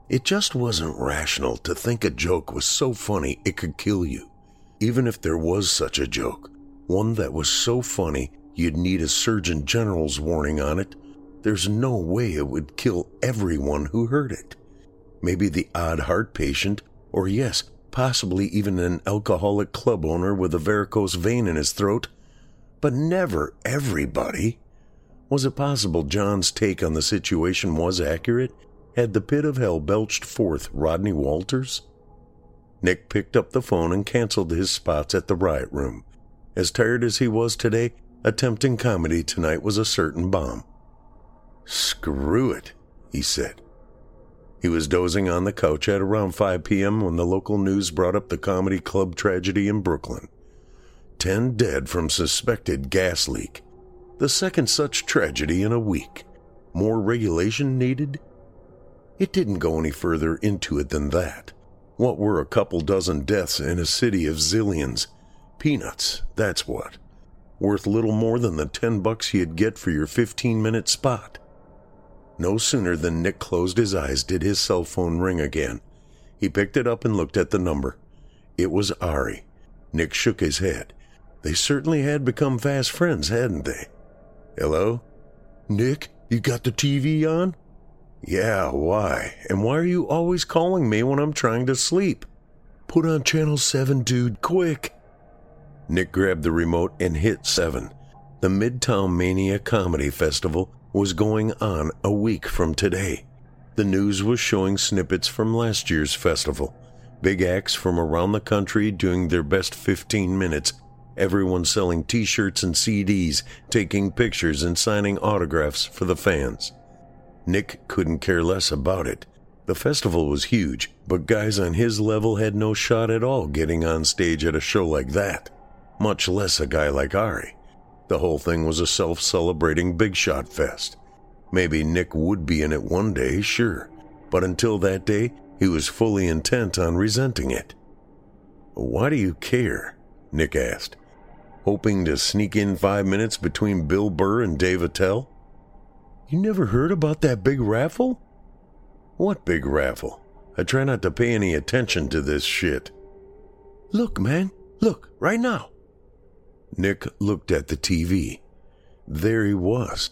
It just wasn't rational to think a joke was so funny it could kill you. Even if there was such a joke, one that was so funny you'd need a Surgeon General's warning on it, there's no way it would kill everyone who heard it. Maybe the odd heart patient, or yes, possibly even an alcoholic club owner with a varicose vein in his throat, but never everybody. Was it possible John's take on the situation was accurate had the pit of hell belched forth Rodney Walters? Nick picked up the phone and canceled his spots at the riot room. As tired as he was today, attempting comedy tonight was a certain bomb. Screw it, he said. He was dozing on the couch at around 5 p.m. when the local news brought up the comedy club tragedy in Brooklyn. Ten dead from suspected gas leak. The second such tragedy in a week. More regulation needed? It didn't go any further into it than that. What were a couple dozen deaths in a city of zillions? Peanuts, that's what. Worth little more than the ten bucks you'd get for your 15 minute spot. No sooner than Nick closed his eyes did his cell phone ring again. He picked it up and looked at the number. It was Ari. Nick shook his head. They certainly had become fast friends, hadn't they? Hello? Nick, you got the TV on? Yeah, why? And why are you always calling me when I'm trying to sleep? Put on channel 7, dude, quick. Nick grabbed the remote and hit 7. The Midtown Mania Comedy Festival was going on a week from today. The news was showing snippets from last year's festival. Big acts from around the country doing their best 15 minutes. Everyone selling t shirts and CDs, taking pictures and signing autographs for the fans. Nick couldn't care less about it. The festival was huge, but guys on his level had no shot at all getting on stage at a show like that, much less a guy like Ari. The whole thing was a self celebrating big shot fest. Maybe Nick would be in it one day, sure, but until that day, he was fully intent on resenting it. Why do you care? Nick asked, hoping to sneak in five minutes between Bill Burr and Dave Attell. You never heard about that big raffle? What big raffle? I try not to pay any attention to this shit. Look, man, look, right now. Nick looked at the TV. There he was.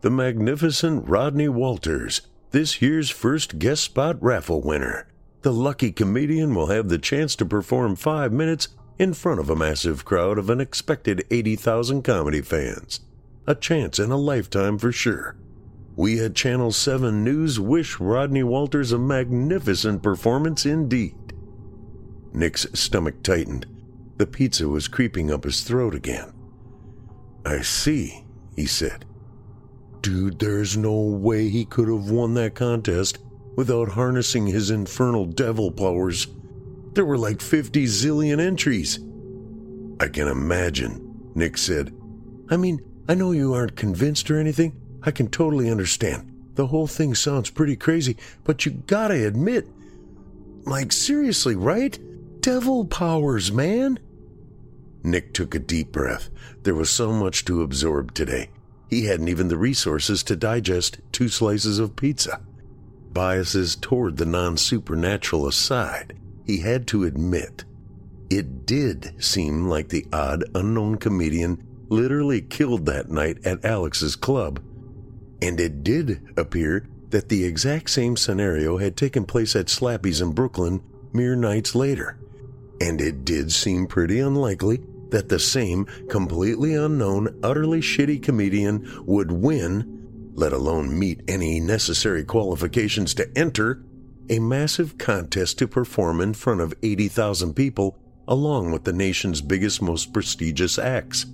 The magnificent Rodney Walters, this year's first guest spot raffle winner. The lucky comedian will have the chance to perform five minutes in front of a massive crowd of an expected 80,000 comedy fans. A chance in a lifetime for sure. We at Channel 7 News wish Rodney Walters a magnificent performance indeed. Nick's stomach tightened. The pizza was creeping up his throat again. I see, he said. Dude, there's no way he could have won that contest without harnessing his infernal devil powers. There were like 50 zillion entries. I can imagine, Nick said. I mean, I know you aren't convinced or anything, I can totally understand. The whole thing sounds pretty crazy, but you gotta admit, like, seriously, right? Devil powers, man. Nick took a deep breath. There was so much to absorb today. He hadn't even the resources to digest two slices of pizza. Biases toward the non supernatural aside, he had to admit it did seem like the odd unknown comedian literally killed that night at Alex's club and it did appear that the exact same scenario had taken place at Slappy's in Brooklyn mere nights later. And it did seem pretty unlikely that the same completely unknown, utterly shitty comedian would win, let alone meet any necessary qualifications to enter, a massive contest to perform in front of 80,000 people along with the nation's biggest, most prestigious acts.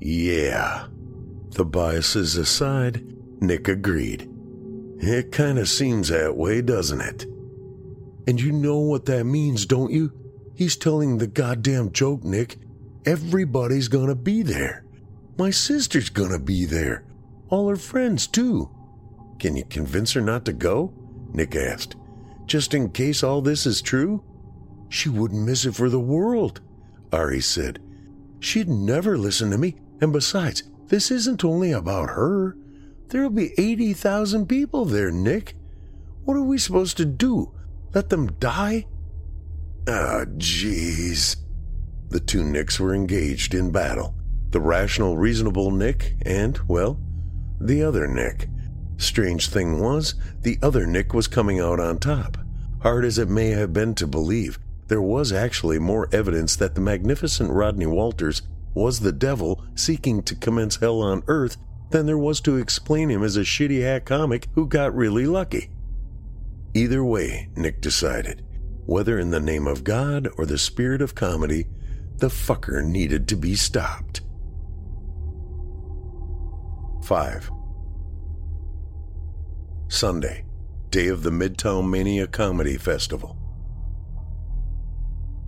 Yeah. The biases aside, Nick agreed. It kind of seems that way, doesn't it? And you know what that means, don't you? He's telling the goddamn joke, Nick. Everybody's gonna be there. My sister's gonna be there. All her friends, too. Can you convince her not to go? Nick asked. Just in case all this is true? She wouldn't miss it for the world, Ari said. She'd never listen to me, and besides, this isn't only about her. There'll be 80,000 people there, Nick. What are we supposed to do? Let them die? Ah, jeez. The two Nicks were engaged in battle. The rational, reasonable Nick and, well, the other Nick. Strange thing was, the other Nick was coming out on top. Hard as it may have been to believe, there was actually more evidence that the magnificent Rodney Walters was the devil seeking to commence hell on earth than there was to explain him as a shitty hack comic who got really lucky. Either way, Nick decided, whether in the name of God or the spirit of comedy, the fucker needed to be stopped. 5. Sunday, day of the Midtown Mania Comedy Festival.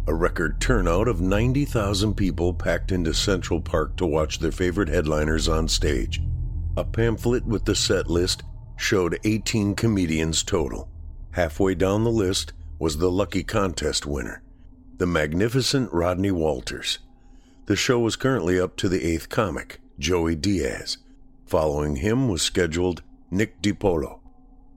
A record turnout of 90,000 people packed into Central Park to watch their favorite headliners on stage. A pamphlet with the set list showed 18 comedians total. Halfway down the list was the lucky contest winner, the magnificent Rodney Walters. The show was currently up to the eighth comic, Joey Diaz. Following him was scheduled Nick Di Paolo.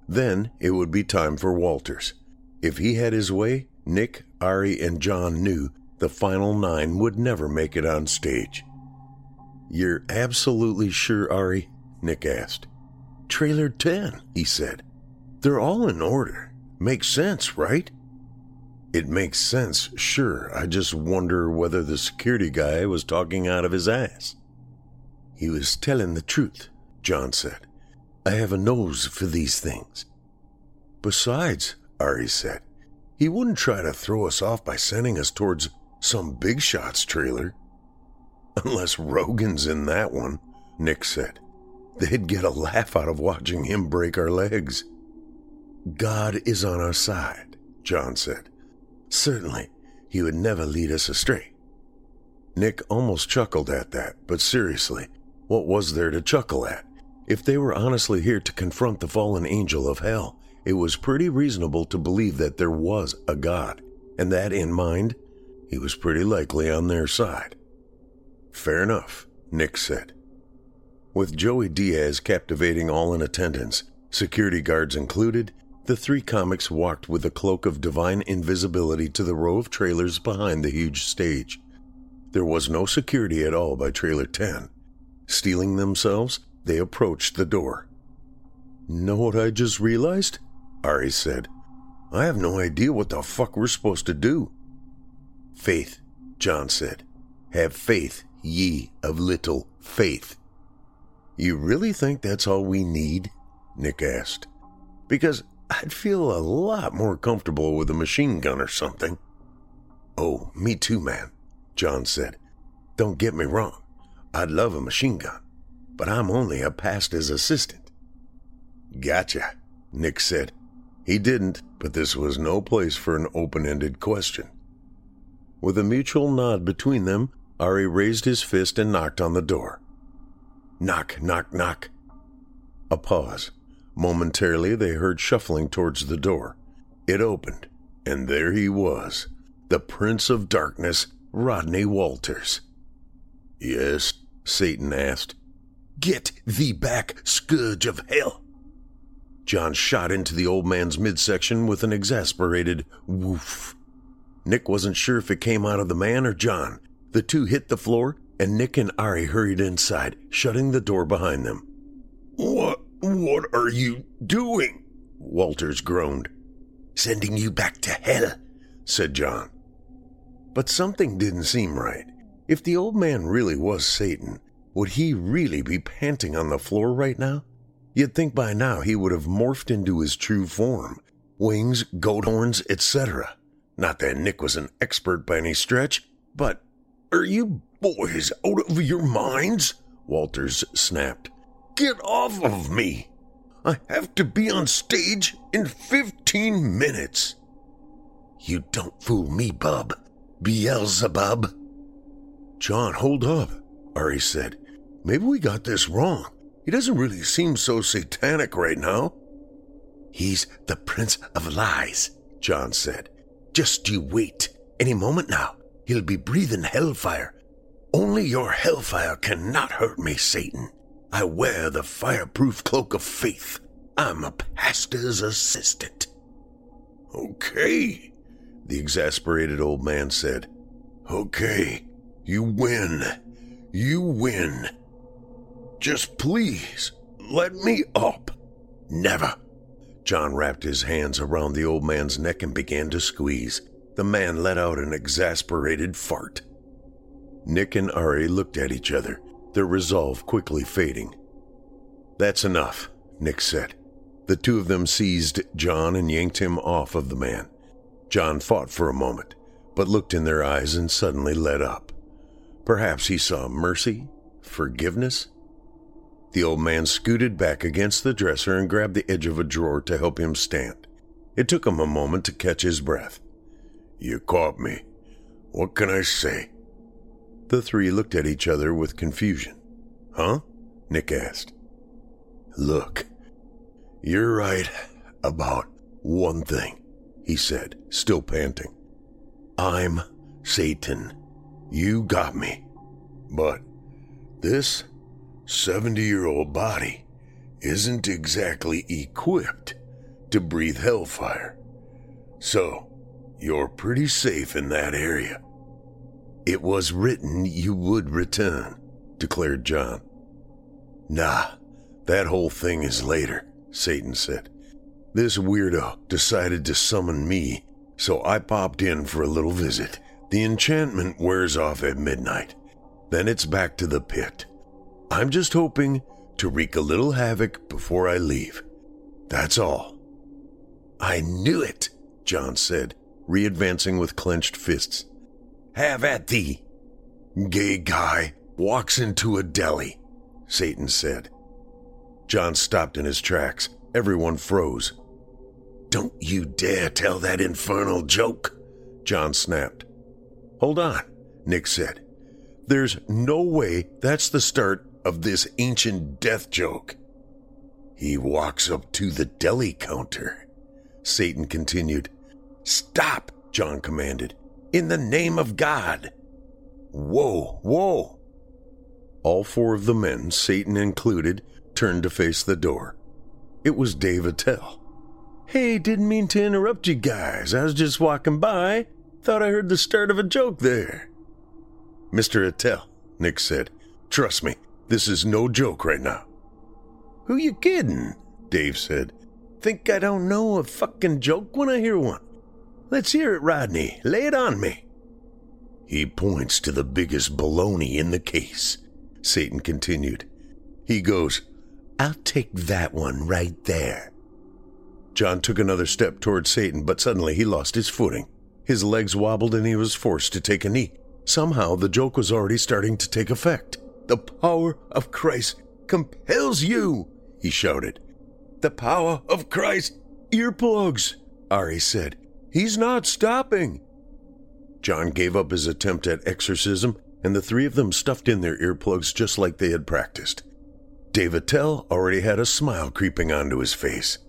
Then it would be time for Walters. If he had his way, Nick, Ari, and John knew the final nine would never make it on stage. You're absolutely sure, Ari? Nick asked. Trailer 10, he said. They're all in order. Makes sense, right? It makes sense, sure. I just wonder whether the security guy was talking out of his ass. He was telling the truth, John said. I have a nose for these things. Besides, Ari said, he wouldn't try to throw us off by sending us towards some big shots trailer. Unless Rogan's in that one, Nick said. They'd get a laugh out of watching him break our legs. God is on our side, John said. Certainly, he would never lead us astray. Nick almost chuckled at that, but seriously, what was there to chuckle at? If they were honestly here to confront the fallen angel of hell, it was pretty reasonable to believe that there was a God, and that in mind, he was pretty likely on their side. Fair enough, Nick said. With Joey Diaz captivating all in attendance, security guards included, the three comics walked with a cloak of divine invisibility to the row of trailers behind the huge stage. There was no security at all by trailer 10. Steeling themselves, they approached the door. Know what I just realized? Ari said. I have no idea what the fuck we're supposed to do. Faith, John said. Have faith, ye of little faith. You really think that's all we need? Nick asked. Because I'd feel a lot more comfortable with a machine gun or something. Oh, me too, man, John said. Don't get me wrong. I'd love a machine gun, but I'm only a pastor's assistant. Gotcha, Nick said. He didn't, but this was no place for an open ended question. With a mutual nod between them, Ari raised his fist and knocked on the door. Knock, knock, knock. A pause. Momentarily, they heard shuffling towards the door. It opened, and there he was, the Prince of Darkness, Rodney Walters. Yes, Satan asked. Get thee back, scourge of hell. John shot into the old man's midsection with an exasperated woof. Nick wasn't sure if it came out of the man or John. The two hit the floor, and Nick and Ari hurried inside, shutting the door behind them. What what are you doing? Walters groaned. Sending you back to hell, said John. But something didn't seem right. If the old man really was Satan, would he really be panting on the floor right now? You'd think by now he would have morphed into his true form wings, goat horns, etc. Not that Nick was an expert by any stretch, but are you boys out of your minds? Walters snapped. Get off of me! I have to be on stage in 15 minutes. You don't fool me, bub. Beelzebub. John, hold up, Ari said. Maybe we got this wrong. He doesn't really seem so satanic right now. He's the Prince of Lies, John said. Just you wait. Any moment now, he'll be breathing hellfire. Only your hellfire cannot hurt me, Satan. I wear the fireproof cloak of faith. I'm a pastor's assistant. Okay, the exasperated old man said. Okay, you win. You win. Just please, let me up. Never. John wrapped his hands around the old man's neck and began to squeeze. The man let out an exasperated fart. Nick and Ari looked at each other, their resolve quickly fading. That's enough, Nick said. The two of them seized John and yanked him off of the man. John fought for a moment, but looked in their eyes and suddenly let up. Perhaps he saw mercy, forgiveness, the old man scooted back against the dresser and grabbed the edge of a drawer to help him stand. It took him a moment to catch his breath. You caught me. What can I say? The three looked at each other with confusion. Huh? Nick asked. Look, you're right about one thing, he said, still panting. I'm Satan. You got me. But this 70 year old body isn't exactly equipped to breathe hellfire. So, you're pretty safe in that area. It was written you would return, declared John. Nah, that whole thing is later, Satan said. This weirdo decided to summon me, so I popped in for a little visit. The enchantment wears off at midnight. Then it's back to the pit. I'm just hoping to wreak a little havoc before I leave. That's all. I knew it, John said, re-advancing with clenched fists. Have at thee. Gay guy walks into a deli, Satan said. John stopped in his tracks. Everyone froze. Don't you dare tell that infernal joke, John snapped. Hold on, Nick said. There's no way that's the start of this ancient death joke. He walks up to the deli counter. Satan continued. Stop, John commanded. In the name of God. Whoa, whoa. All four of the men, Satan included, turned to face the door. It was Dave Attell. Hey, didn't mean to interrupt you guys. I was just walking by. Thought I heard the start of a joke there. Mr. Attell, Nick said, trust me, this is no joke right now. Who you kidding? Dave said. Think I don't know a fucking joke when I hear one? Let's hear it, Rodney. Lay it on me. He points to the biggest baloney in the case, Satan continued. He goes, I'll take that one right there. John took another step toward Satan, but suddenly he lost his footing. His legs wobbled and he was forced to take a knee. Somehow the joke was already starting to take effect. The power of Christ compels you, he shouted. The power of Christ. Earplugs, Ari said. He's not stopping. John gave up his attempt at exorcism, and the three of them stuffed in their earplugs just like they had practiced. Dave Attell already had a smile creeping onto his face.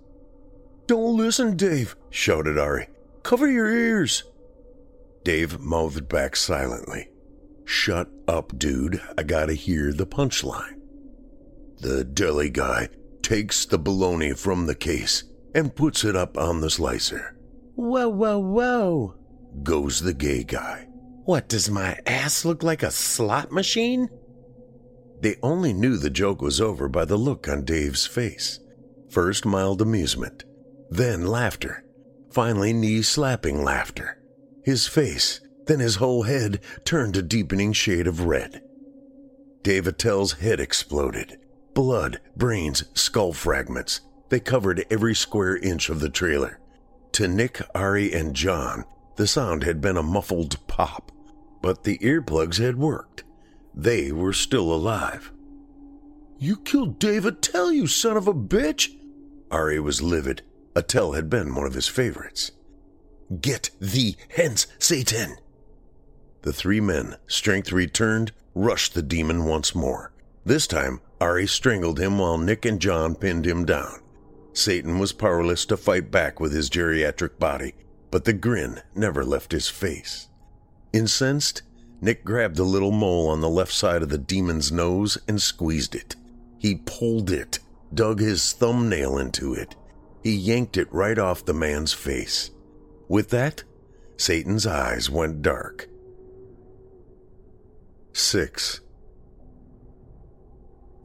Don't listen, Dave, shouted Ari. Cover your ears. Dave mouthed back silently. Shut up, dude. I gotta hear the punchline. The deli guy takes the bologna from the case and puts it up on the slicer. Whoa, whoa, whoa, goes the gay guy. What, does my ass look like a slot machine? They only knew the joke was over by the look on Dave's face. First mild amusement, then laughter, finally knee slapping laughter. His face then his whole head turned a deepening shade of red. Dave Attell's head exploded. Blood, brains, skull fragments. They covered every square inch of the trailer. To Nick, Ari, and John, the sound had been a muffled pop, but the earplugs had worked. They were still alive. You killed Dave Attell, you son of a bitch! Ari was livid. Attell had been one of his favorites. Get thee hence, Satan! The three men, strength returned, rushed the demon once more. This time, Ari strangled him while Nick and John pinned him down. Satan was powerless to fight back with his geriatric body, but the grin never left his face. Incensed, Nick grabbed the little mole on the left side of the demon's nose and squeezed it. He pulled it, dug his thumbnail into it. He yanked it right off the man's face. With that, Satan's eyes went dark. 6.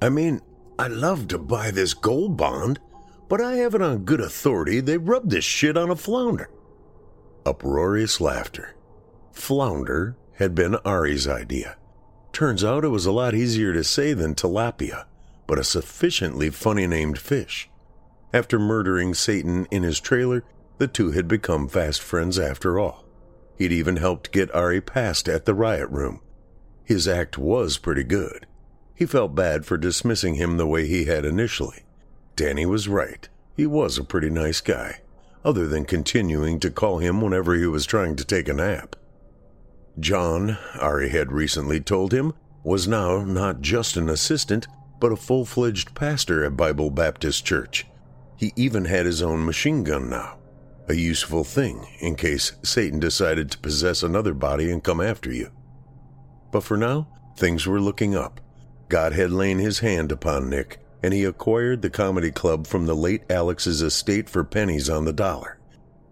I mean, I'd love to buy this gold bond, but I have it on good authority they rubbed this shit on a flounder. Uproarious laughter. Flounder had been Ari's idea. Turns out it was a lot easier to say than tilapia, but a sufficiently funny named fish. After murdering Satan in his trailer, the two had become fast friends after all. He'd even helped get Ari passed at the riot room. His act was pretty good. He felt bad for dismissing him the way he had initially. Danny was right. He was a pretty nice guy, other than continuing to call him whenever he was trying to take a nap. John, Ari had recently told him, was now not just an assistant, but a full fledged pastor at Bible Baptist Church. He even had his own machine gun now, a useful thing in case Satan decided to possess another body and come after you. But for now, things were looking up. God had laid his hand upon Nick, and he acquired the comedy club from the late Alex's estate for pennies on the dollar.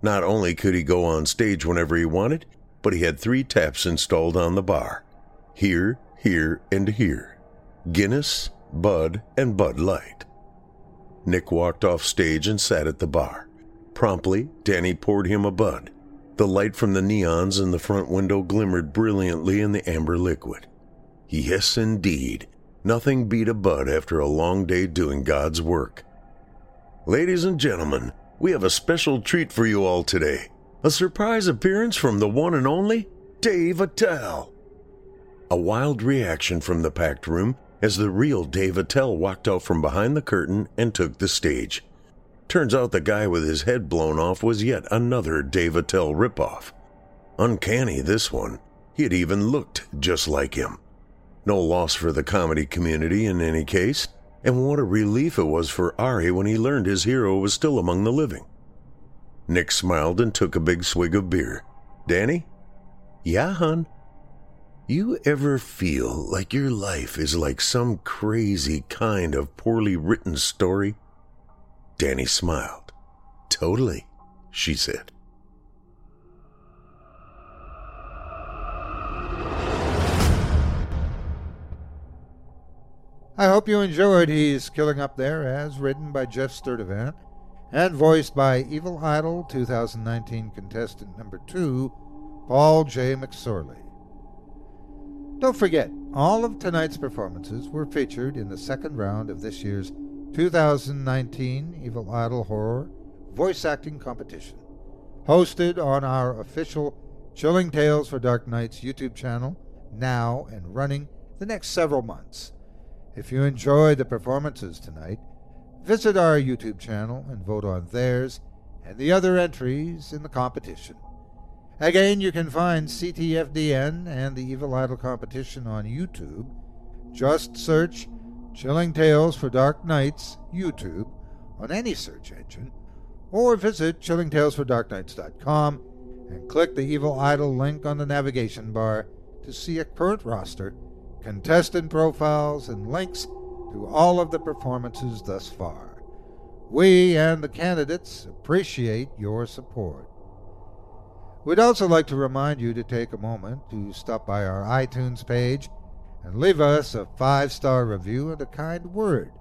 Not only could he go on stage whenever he wanted, but he had three taps installed on the bar here, here, and here Guinness, Bud, and Bud Light. Nick walked off stage and sat at the bar. Promptly, Danny poured him a Bud. The light from the neons in the front window glimmered brilliantly in the amber liquid. Yes, indeed. Nothing beat a Bud after a long day doing God's work. Ladies and gentlemen, we have a special treat for you all today. A surprise appearance from the one and only Dave Attell. A wild reaction from the packed room as the real Dave Attell walked out from behind the curtain and took the stage. Turns out the guy with his head blown off was yet another Dave Attell ripoff. Uncanny, this one. He had even looked just like him. No loss for the comedy community in any case, and what a relief it was for Ari when he learned his hero was still among the living. Nick smiled and took a big swig of beer. Danny? Yeah, hun. You ever feel like your life is like some crazy kind of poorly written story? Danny smiled. Totally, she said. I hope you enjoyed He's Killing Up There, as written by Jeff Sturdivant and voiced by Evil Idol 2019 contestant number 2, Paul J. McSorley. Don't forget, all of tonight's performances were featured in the second round of this year's 2019 Evil Idol Horror Voice Acting Competition, hosted on our official Chilling Tales for Dark Nights YouTube channel, now and running the next several months. If you enjoyed the performances tonight, visit our YouTube channel and vote on theirs and the other entries in the competition. Again, you can find CTFDN and the Evil Idol competition on YouTube. Just search Chilling Tales for Dark Nights YouTube on any search engine, or visit chillingtalesfordarknights.com and click the Evil Idol link on the navigation bar to see a current roster, contestant profiles, and links to all of the performances thus far. We and the candidates appreciate your support. We'd also like to remind you to take a moment to stop by our iTunes page and leave us a five star review and a kind word,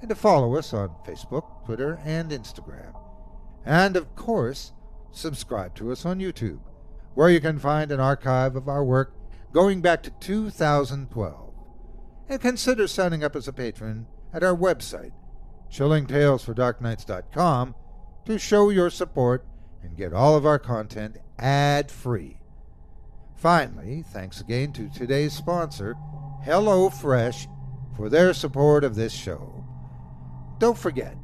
and to follow us on Facebook, Twitter, and Instagram. And of course, subscribe to us on YouTube, where you can find an archive of our work going back to 2012. And consider signing up as a patron at our website, chillingtalesfordarknights.com, to show your support and get all of our content ad free. Finally, thanks again to today's sponsor, HelloFresh, for their support of this show. Don't forget,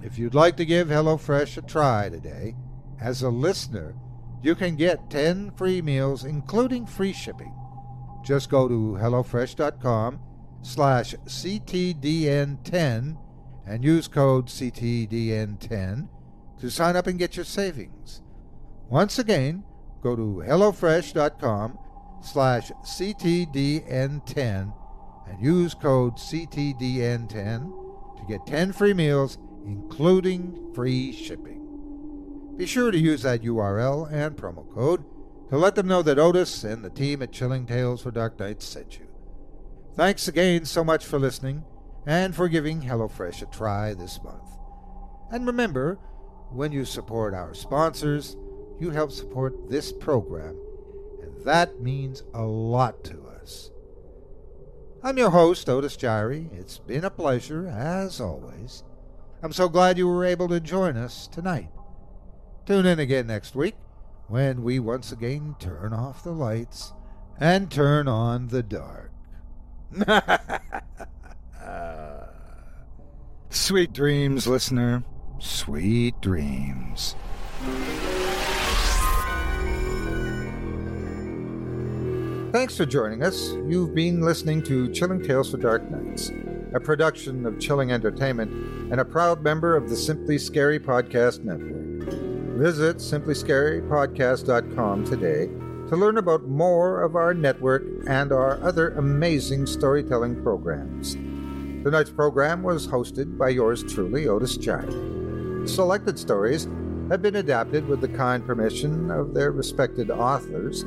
if you'd like to give HelloFresh a try today, as a listener, you can get 10 free meals, including free shipping. Just go to HelloFresh.com slash CTDN10 and use code CTDN10 to sign up and get your savings. Once again, go to HelloFresh.com slash CTDN10 and use code CTDN10 to get 10 free meals, including free shipping. Be sure to use that URL and promo code to let them know that Otis and the team at Chilling Tales for Dark Nights sent you. Thanks again so much for listening and for giving HelloFresh a try this month. And remember, when you support our sponsors, you help support this program, and that means a lot to us. I'm your host, Otis Jiry. It's been a pleasure, as always. I'm so glad you were able to join us tonight. Tune in again next week when we once again turn off the lights and turn on the dark. Sweet dreams, listener. Sweet dreams. Thanks for joining us. You've been listening to Chilling Tales for Dark Nights, a production of Chilling Entertainment and a proud member of the Simply Scary Podcast Network. Visit simplyscarypodcast.com today to learn about more of our network and our other amazing storytelling programs. Tonight's program was hosted by yours truly, Otis Jiry. Selected stories have been adapted with the kind permission of their respected authors.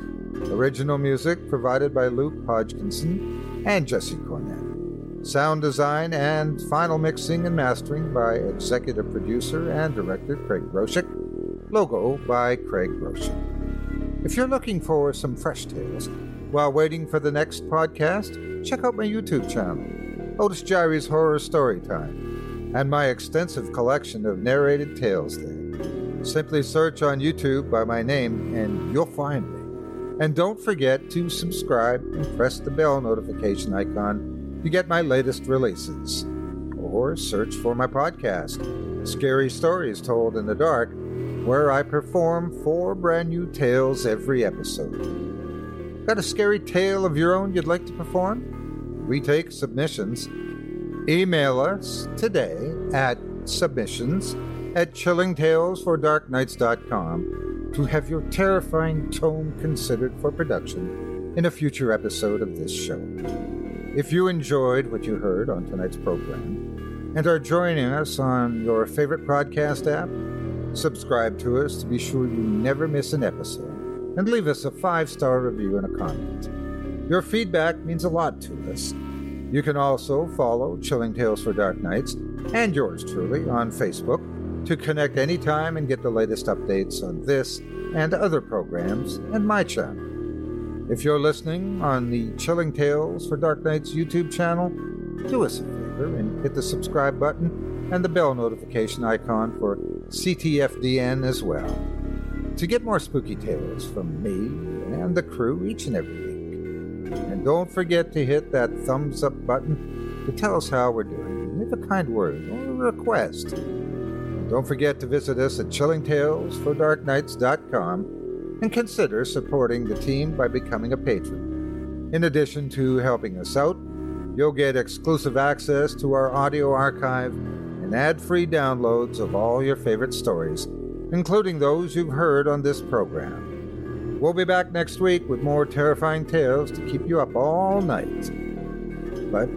Original music provided by Luke Hodgkinson and Jesse Cornett. Sound design and final mixing and mastering by executive producer and director Craig Groshek. Logo by Craig Groshek. If you're looking for some fresh tales while waiting for the next podcast, check out my YouTube channel, Otis Jiry's Horror Story Time, and my extensive collection of narrated tales there. Simply search on YouTube by my name and you'll find me. And don't forget to subscribe and press the bell notification icon to get my latest releases. Or search for my podcast, Scary Stories Told in the Dark, where I perform four brand new tales every episode. Got a scary tale of your own you'd like to perform? We take submissions. Email us today at submissions at chillingtalesfordarknights.com to have your terrifying tome considered for production in a future episode of this show. If you enjoyed what you heard on tonight's program and are joining us on your favorite podcast app, subscribe to us to be sure you never miss an episode, and leave us a five star review and a comment. Your feedback means a lot to us. You can also follow Chilling Tales for Dark Nights and yours truly on Facebook to connect anytime and get the latest updates on this and other programs and my channel. If you're listening on the Chilling Tales for Dark Nights YouTube channel, do us a favor and hit the subscribe button and the bell notification icon for CTFDN as well. To get more spooky tales from me and the crew each and every week. And don't forget to hit that thumbs up button to tell us how we're doing. Leave a kind word or a request. And don't forget to visit us at chillingtalesfordarknights.com and consider supporting the team by becoming a patron. In addition to helping us out, you'll get exclusive access to our audio archive and ad free downloads of all your favorite stories, including those you've heard on this program. We'll be back next week with more terrifying tales to keep you up all night. But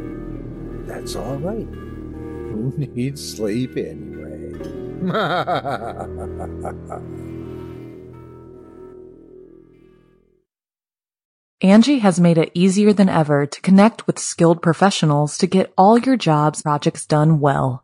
that's all right. Who needs sleep anyway? Angi has made it easier than ever to connect with skilled professionals to get all your jobs projects done well.